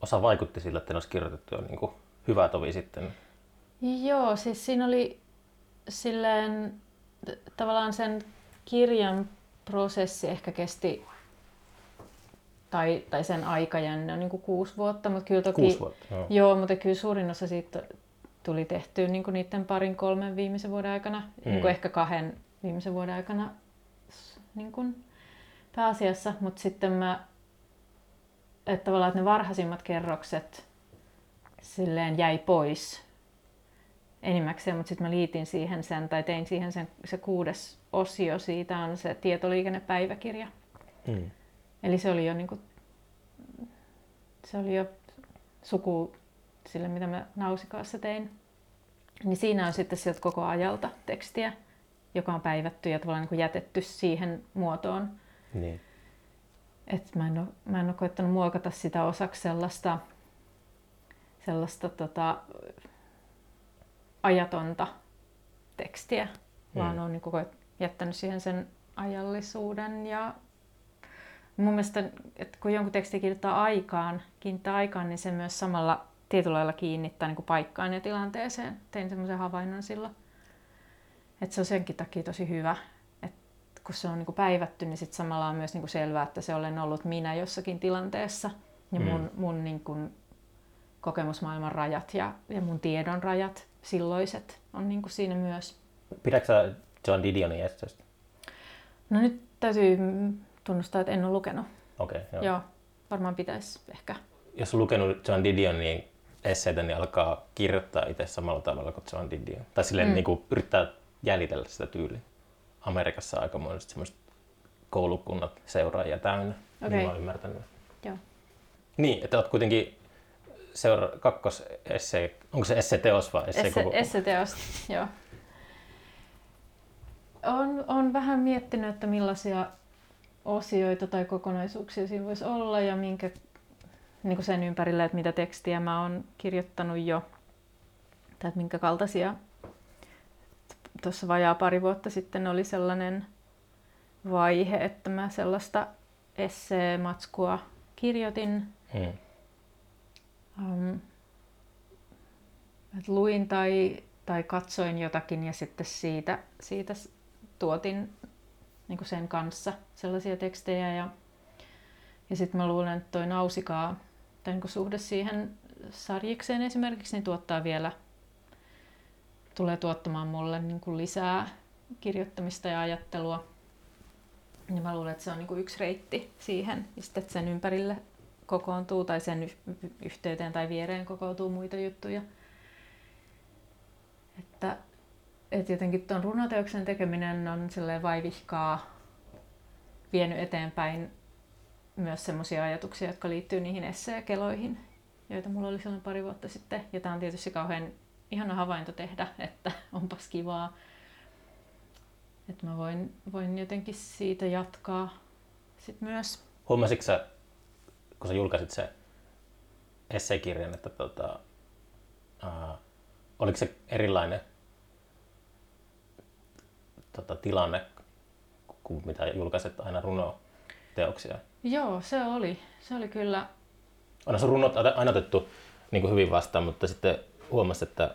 osa vaikutti sillä, että ne olisi kirjoitettu jo niin kuin hyvä tovi sitten. Joo, siis siinä oli silleen tavallaan sen kirjan prosessi ehkä kesti tai, tai sen aikajänne on niin kuin kuusi vuotta, mutta kyllä toki... Kuusi vuotta. Joo. Joo, mutta kyllä suurin osa siitä tuli tehtyä niin kuin niiden parin kolmen viimeisen vuoden aikana, mm. niin kuin ehkä kahden viimeisen vuoden aikana niin kuin pääasiassa, mutta sitten mä, että tavallaan että ne varhaisimmat kerrokset silleen jäi pois enimmäkseen, mutta sitten mä liitin siihen sen, tai tein siihen sen, se kuudes osio siitä on se tietoliikennepäiväkirja. Mm. Eli se oli jo, niin kuin, se oli jo suku sille, mitä mä Nausikaassa tein. Niin siinä on sitten sieltä koko ajalta tekstiä, joka on päivätty ja tavallaan niin kuin jätetty siihen muotoon. Niin. Et mä, en ole, mä en ole koettanut muokata sitä osaksi sellaista, sellaista tota, ajatonta tekstiä, mm. vaan on niin kuin jättänyt siihen sen ajallisuuden ja mun mielestä, että kun jonkun teksti kirjoittaa aikaan, kiinnittää aikaan, niin se myös samalla tietyllä lailla kiinnittää niin kuin paikkaan ja tilanteeseen. Tein semmoisen havainnon silloin. Että se on senkin takia tosi hyvä, että kun se on niin kuin päivätty, niin sit samalla on myös niin kuin selvää, että se olen ollut minä jossakin tilanteessa. Ja mun, Mm. mun niin kuin kokemusmaailman rajat ja, ja mun tiedon rajat, silloiset, on niin kuin siinä myös. Pidätkö John Didionin esseistä? No nyt täytyy tunnustaa, että en ole lukenut. Okei, okay, Joo, joo. Varmaan pitäisi ehkä. Jos on lukenut John Didionin esseitä, niin alkaa kirjoittaa itse samalla tavalla kuin John Didion. Tai silleen Mm. niin kuin yrittää jäljitellä sitä tyyliä. Amerikassa aikamoiset semmoiset koulukunnat seuraajia täynnä, Okei. niin mä oon ymmärtänyt. Joo. Niin, että oot kuitenkin seura- kakkos esse, onko se esse-teos vai esse, Esse, koko? esseteosta, joo. Olen, olen vähän miettinyt, että millaisia osioita tai kokonaisuuksia siinä voisi olla ja minkä, niin kuin sen ympärille, että mitä tekstiä mä oon kirjoittanut jo tai että minkä kaltaisia. Tuossa vajaa pari vuotta sitten oli sellainen vaihe, että mä sellaista essee-matskua kirjoitin Hmm. Um, et luin tai, tai katsoin jotakin ja sitten siitä, siitä tuotin niin sen kanssa sellaisia tekstejä. Ja, ja sitten mä luulen, että toi Nausikaa, tai niin suhde siihen sarjikseen esimerkiksi, niin tuottaa vielä, tulee tuottamaan mulle niin kuin lisää kirjoittamista ja ajattelua. Ja mä luulen, että se on niin kuin yksi reitti siihen, ja sitten että sen ympärille kokoontuu tai sen yh- yhteyteen tai viereen kokoontuu muita juttuja. Että, että jotenkin tuon runoteoksen tekeminen on silleen vaivihkaa vienyt eteenpäin myös semmoisia ajatuksia, jotka liittyy niihin esseekeloihin, joita mulla oli silloin pari vuotta sitten. Ja tämä on tietysti kauhean ihana havainto tehdä, että onpas kivaa, että mä voin, voin jotenkin siitä jatkaa sit myös. Huomasitko sä, kun sä julkaisit se esseekirjan, että tota, uh, oliko se erilainen tota, tilanne kuin mitä julkaiset aina runoteoksia? Joo, se oli. Se oli kyllä. On sun runot aina aina otettu niin kuin hyvin vastaan, mutta sitten huomasi, että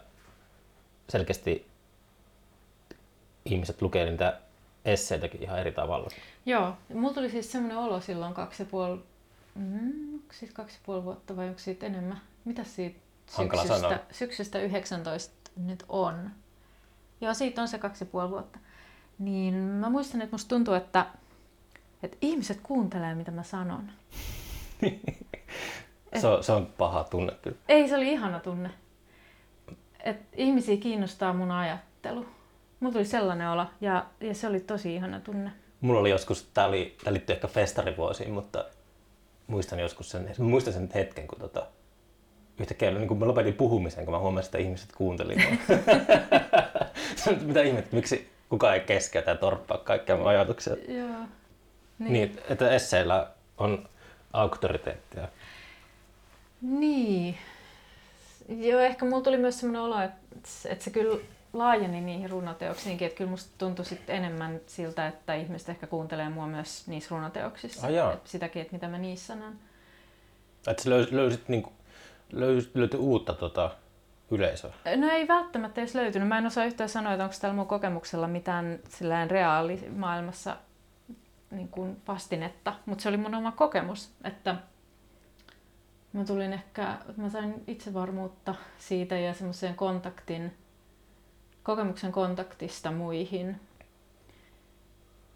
selkeästi ihmiset lukee niitä esseitäkin ihan eri tavalla. Joo, mulla tuli siis semmoinen olo silloin kaksi ja puoli, mm, siis kaksi ja puoli vuotta vai onko siitä enemmän? Mitä siitä Hankala syksystä, sanoa. syksystä 19 nyt on. Joo, siitä on se kaksi ja puoli vuotta. Niin mä muistan, että musta tuntuu, että, että ihmiset kuuntelee, mitä mä sanon. se, on, se on paha tunne kyllä. Ei, se oli ihana tunne. Et ihmisiä kiinnostaa mun ajattelu. Mulla tuli sellainen olo ja, ja se oli tosi ihana tunne. Mulla oli joskus, tää liittyy ehkä festarivuosiin, mutta muistan joskus sen, muistan sen hetken, kun tota, yhtäkkiä niin kun mä lopetin puhumisen, kun mä huomasin, että ihmiset kuuntelivat. Mitä ihmettä, miksi kukaan ei keskeytä ja torppaa kaikkia mun ajatuksia. Joo. Niin. niin, että esseillä on auktoriteettia. Niin. Joo, ehkä mulla tuli myös sellainen olo, että, että se kyllä laajeni niihin runoteoksiinkin, että kyllä musta tuntui sit enemmän siltä, että ihmiset ehkä kuuntelee mua myös niissä runoteoksissa. Ah, että sitäkin, että mitä mä niissä sanon. Että löysit, löysit niinku, löytyi uutta tota, yleisöä? No ei välttämättä edes löytynyt. Mä en osaa yhtään sanoa, että onko tällä mun kokemuksella mitään reaalimaailmassa niin kuin vastinetta, mutta se oli mun oma kokemus, että mä tulin ehkä, mä sain itsevarmuutta siitä ja semmoisen kontaktin, kokemuksen kontaktista muihin,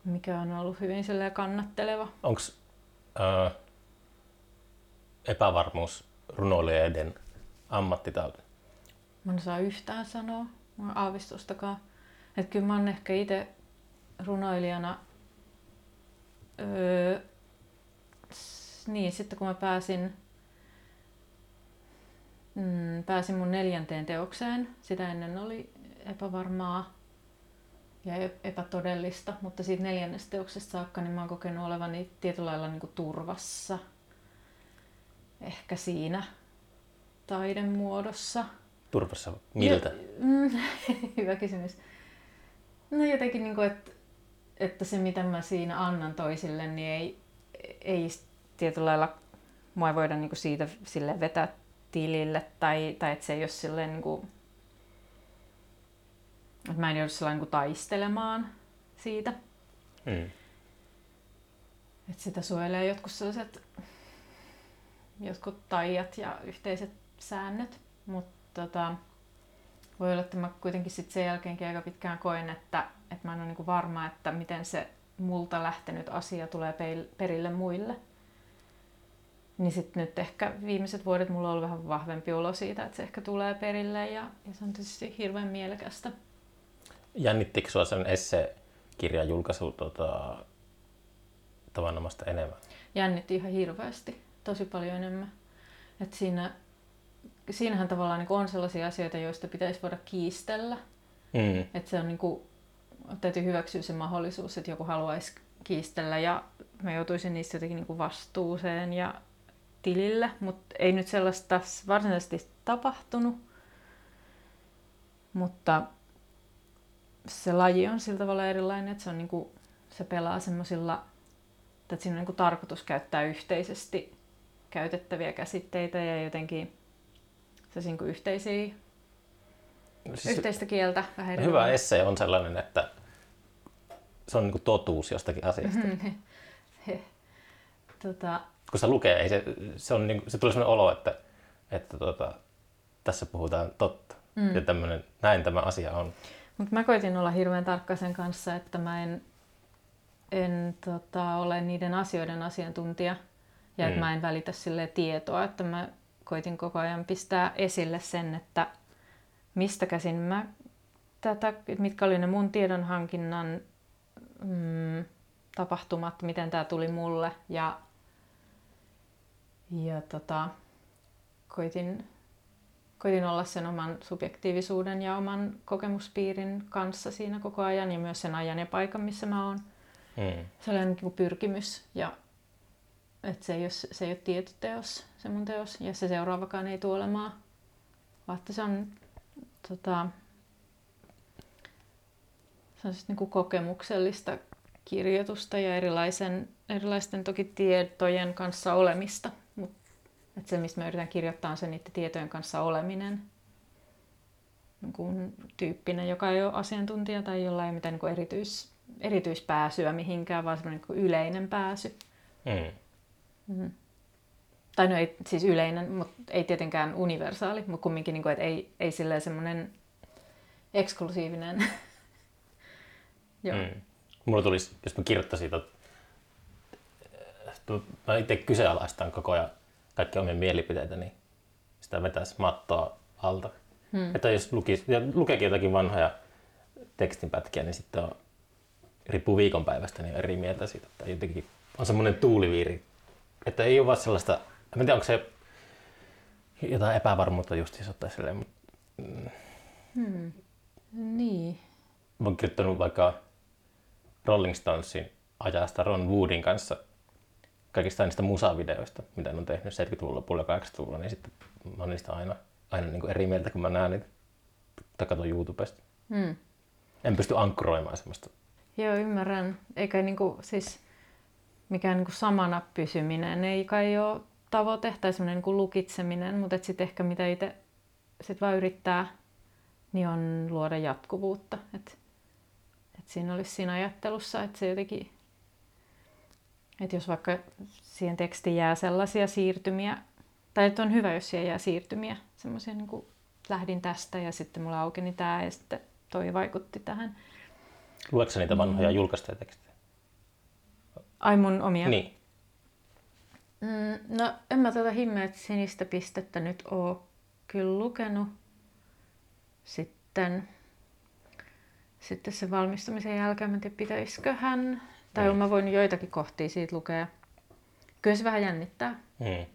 mikä on ollut hyvin kannatteleva. Onko äh, epävarmuus runoilijoiden ammattitauti? Mä en osaa yhtään sanoa, mä aavistustakaan. Että kyllä mä oon ehkä itse runoilijana öö, niin, sitten kun mä pääsin, mm, pääsin mun neljänteen teokseen, sitä ennen oli epävarmaa ja epätodellista, mutta siitä neljännestä teoksesta saakka niin mä oon kokenut olevani tietyllä lailla niin kuin turvassa. Ehkä siinä taiden muodossa. Turvassa miltä? Mm, hyvä kysymys. No jotenkin, niin kuin, että, että se mitä mä siinä annan toisille, niin ei, ei tietyllä lailla mua ei voida niin kuin siitä sille vetää tilille tai, tai että se ei ole silleen niin kuin, että mä en joudu sellainen niin taistelemaan siitä. Mm. Että sitä suojelee jotkut sellaiset jotkut taijat ja yhteiset säännöt. Mutta tota, voi olla, että mä kuitenkin sit sen jälkeenkin aika pitkään koen, että, että mä en ole niinku varma, että miten se multa lähtenyt asia tulee perille muille. Niin sitten nyt ehkä viimeiset vuodet mulla on ollut vähän vahvempi olo siitä, että se ehkä tulee perille ja, ja se on tietysti hirveän mielekästä. Jännittikö sinua sen essekirjan julkaisu tota, tavanomasta enemmän? Jännitti ihan hirveästi, tosi paljon enemmän. Et siinä siinähän tavallaan niin on sellaisia asioita, joista pitäisi voida kiistellä. Mm. Että se on niin kuin, täytyy hyväksyä se mahdollisuus, että joku haluaisi kiistellä ja mä joutuisin niistä jotenkin niin kuin vastuuseen ja tilille, mutta ei nyt sellaista varsinaisesti tapahtunut. Mutta se laji on sillä tavalla erilainen, että se, on niin kuin, se pelaa semmoisilla, että siinä on niin kuin tarkoitus käyttää yhteisesti käytettäviä käsitteitä ja jotenkin se niin kuin yhteisiä, siis yhteistä kieltä. Vähän hyvä esse on sellainen, että se on niin kuin totuus jostakin asiasta. tota... Kun se lukee, ei se, se, on niin, se tulee sellainen olo, että, että tota, tässä puhutaan totta. Mm. Ja tämmönen, näin tämä asia on. Mutta mä koitin olla hirveän tarkka sen kanssa, että mä en, en tota, ole niiden asioiden asiantuntija ja mm. että mä en välitä sille tietoa, että mä koitin koko ajan pistää esille sen, että mistä käsin mä tätä, mitkä oli ne mun tiedonhankinnan mm, tapahtumat, miten tämä tuli mulle ja, ja tota, koitin, koitin olla sen oman subjektiivisuuden ja oman kokemuspiirin kanssa siinä koko ajan ja myös sen ajan ja paikan, missä mä oon. Mm. Sellainen niin pyrkimys ja että se ei ole, se ei ole tietty teos, se mun teos, ja se seuraavakaan ei tule olemaan. Vaan se on, tota, se on siis niin kuin kokemuksellista kirjoitusta ja erilaisen, erilaisten toki tietojen kanssa olemista. Että se, mistä mä yritän kirjoittaa, on se niiden tietojen kanssa oleminen. Niin tyyppinen, joka ei ole asiantuntija tai jolla ei ole mitään niin kuin erityis, erityispääsyä mihinkään, vaan semmoinen niin yleinen pääsy. Mm. Mm. Tai no ei siis yleinen, mutta ei tietenkään universaali, mutta kumminkin, niin kuin, että ei, ei semmoinen eksklusiivinen. Joo. Mm. Mulla tulisi, jos mä kirjoittaisin, että mä itse kyseenalaistan koko ajan kaikki omia mielipiteitä, niin sitä vetäisi mattoa alta. Hmm. Että jos lukisi, ja lukeekin jotakin vanhoja tekstinpätkiä, niin sitten on, riippuu viikonpäivästä, niin on eri mieltä siitä. Että jotenkin on semmoinen tuuliviiri, että ei ole vaan sellaista, en tiedä onko se jotain epävarmuutta justiinsa tai silleen, mutta mm. hmm. Niin. Mä oon kirjoittanut vaikka Rolling Stonesin ajasta Ron Woodin kanssa kaikista niistä musavideoista, mitä ne on tehnyt 70-luvulla lopulla ja 80-luvulla, niin sitten mä oon niistä aina, aina niin kuin eri mieltä, kun mä näen niitä tai katson YouTubesta. Hmm. En pysty ankkuroimaan semmoista. Joo, ymmärrän. Eikä niinku, siis mikään niinku samana pysyminen ei kai ole tavoite tai semmoinen niinku lukitseminen, mutta sitten ehkä mitä itse sit vaan yrittää, niin on luoda jatkuvuutta. Et, et siinä olisi siinä ajattelussa, että se jotenkin että jos vaikka siihen tekstiin jää sellaisia siirtymiä, tai että on hyvä, jos siihen jää siirtymiä, semmoisia niin kuin lähdin tästä ja sitten mulla aukeni tämä ja sitten toi vaikutti tähän. Luetko niitä vanhoja mm. julkaistuja tekstejä? Ai mun omia? Niin. Mm, no en mä tuota himmeet sinistä pistettä nyt oo kyllä lukenut. Sitten, sitten sen valmistumisen jälkeen mä en tiedä, pitäisiköhän tai mm. mä voin joitakin kohtia siitä lukea. Kyllä se vähän jännittää. Mm.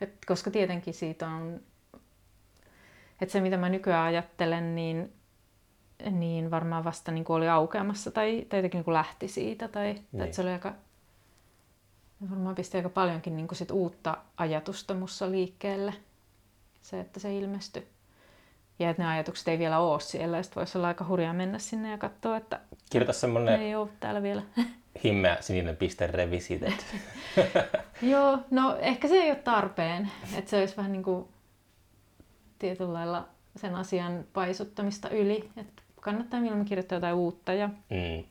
Et koska tietenkin siitä on, että se mitä mä nykyään ajattelen, niin, niin varmaan vasta niin oli aukeamassa tai, tai jotenkin niin lähti siitä. Tai, niin. tai että se oli aika, varmaan pisti aika paljonkin niin sit uutta ajatusta mussa liikkeelle. Se, että se ilmestyi. Ja että ne ajatukset ei vielä ole siellä. Sitten voisi olla aika hurjaa mennä sinne ja katsoa, että Kirjoita semmoinen... ei ole täällä vielä. himmeä sininen piste revisited. Joo, no ehkä se ei ole tarpeen. Että se olisi vähän niin kuin tietyllä lailla sen asian paisuttamista yli. Että kannattaa milloin kirjoittaa jotain uutta. Ja, mm.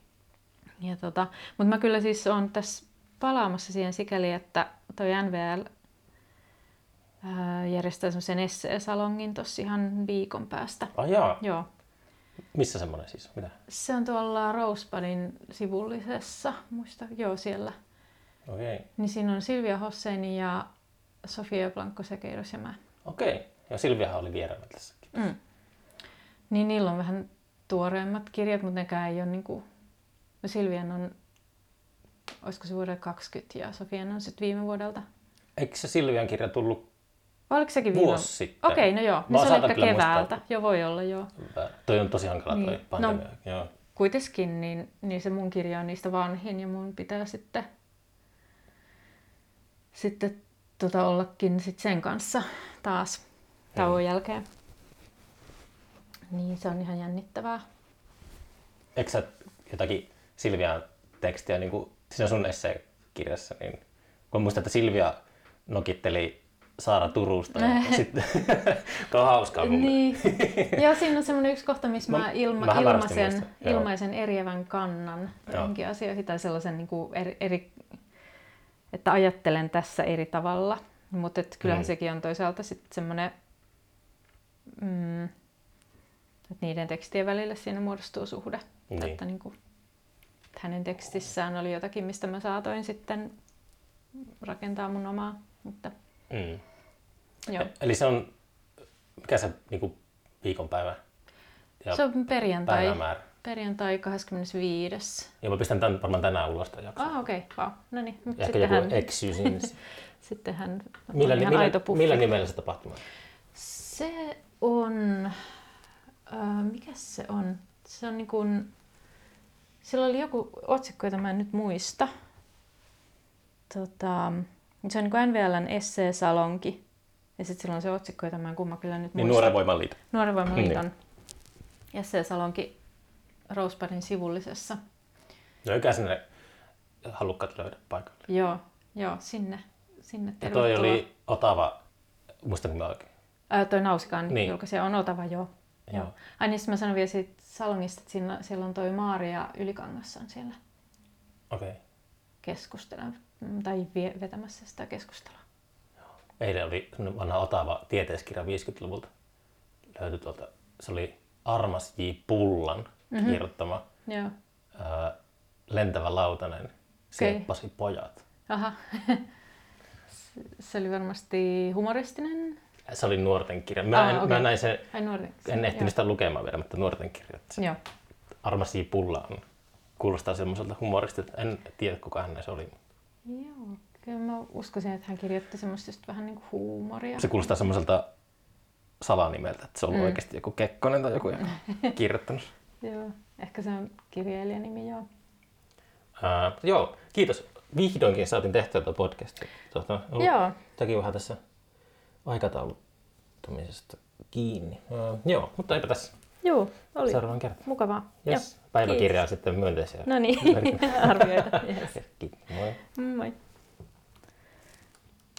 ja tota, mutta mä kyllä siis on tässä palaamassa siihen sikäli, että toi NVL ää, järjestää semmoisen esseesalongin tuossa ihan viikon päästä. Jaa. Joo. Missä semmoinen siis? Mitä? Se on tuolla Rosebudin sivullisessa, muista, joo siellä. Okei. Okay. Niin siinä on Silvia Hosseini ja Sofia Blanco Sekeiros ja mä. Okei. Okay. Ja Silviahan oli vieraana tässäkin. Mm. Niin niillä on vähän tuoreemmat kirjat, mutta nekään ei ole niinku... No Silvian on, olisiko se vuodelta 20 ja Sofian on sitten viime vuodelta. Eikö se Silvian kirja tullut Oliko sekin viime? Vuosi sitten. Okei, okay, no joo. Niin se oli ehkä keväältä. Joo, voi olla, joo. Toi on tosi hankala niin. toi pandemia. No, joo. Kuitenkin, niin, niin se mun kirja on niistä vanhin ja mun pitää sitten, sitten tota, ollakin sit sen kanssa taas tauon hmm. jälkeen. Niin se on ihan jännittävää. Eikö sä jotakin Silvian tekstiä niin kuin siinä sun esseekirjassa, niin kun muistan, että Silvia nokitteli Saara Turusta. Ja sitten, on hauskaa mun niin. Joo, siinä on semmoinen yksi kohta, missä mä, mä ilma, ilmaisen, ilmaisen eriävän kannan johonkin asioihin tai sellaisen niin kuin eri, eri, että ajattelen tässä eri tavalla. Mutta kyllähän mm. sekin on toisaalta sitten semmoinen, mm, että niiden tekstien välillä siinä muodostuu suhde. Niin. Että, niin kuin, että hänen tekstissään oli jotakin, mistä mä saatoin sitten rakentaa mun omaa. Mutta Mm. Joo. Eli se on, mikä se niin viikonpäivä? Ja se on perjantai. Päivämäärä. Perjantai 25. Ja mä pistän tämän varmaan tänään ulos tämän jakson. Ah, okei. Okay. Wow. No niin. Ehkä joku hän... eksy sinne. Sittenhän millä, ihan millä, aito puffi. Millä nimellä se tapahtuma? Se on... Äh, mikä se on? Se on niin kuin... Sillä oli joku otsikko, jota mä en nyt muista. Tota, se on niin NVLn esseesalonki. Ja sitten silloin se otsikko, jota mä en kumma kyllä nyt niin Nuoren Voiman liiton. Nuoren Voiman liiton niin. esseesalonki Rosebudin sivullisessa. No eikä sinne halukkaat löydä paikalle. Joo, joo sinne, sinne Ja toi oli Otava, muistanko mä oikein? Ää, toi Nausikaan niin. julkaisija on Otava, joo. joo. joo. Ai niin, mä sanon vielä siitä salongista, että siinä, siellä on toi Maaria Ylikangassa on siellä. Okei. Okay. Keskustelen tai vetämässä sitä keskustelua. Eilen oli vanha Otava tieteiskirja 50-luvulta. Löytyi tuolta, se oli Armas J. Pullan mm-hmm. kirjoittama Joo. ää, Lentävä lautanen sieppasi pojat. Aha. Se oli varmasti humoristinen. Se oli nuorten kirja. Mä, Ah, en, okei. mä näin sen, Ai nuorten. en ehtinyt sitä lukemaan vielä, mutta nuorten kirja. Joo. Armas J. Pulla on, kuulostaa semmoiselta humoristilta. En tiedä, kuka hän se oli. Joo. Kyllä mä uskoisin, että hän kirjoitti semmoista just vähän niin kuin huumoria. Se kuulostaa semmoiselta salanimeltä, että se on ollut Mm. oikeasti joku Kekkonen tai joku joka kirjoittanut. Joo. Ehkä se on kirjailijan nimi, joo. Ää, joo, kiitos. Vihdoinkin saatiin tehtyä tuota podcastia. Tuota, Joo. Sekin vähän tässä aikatauluttamisesta kiinni. Ää, joo, mutta eipä tässä Joo, oli seuraavan kertaan. mukavaa. Yes. Päiväkirjaa sitten myönteisiä. No niin, arvioita. Yes. Kiitos. Moi. Moi.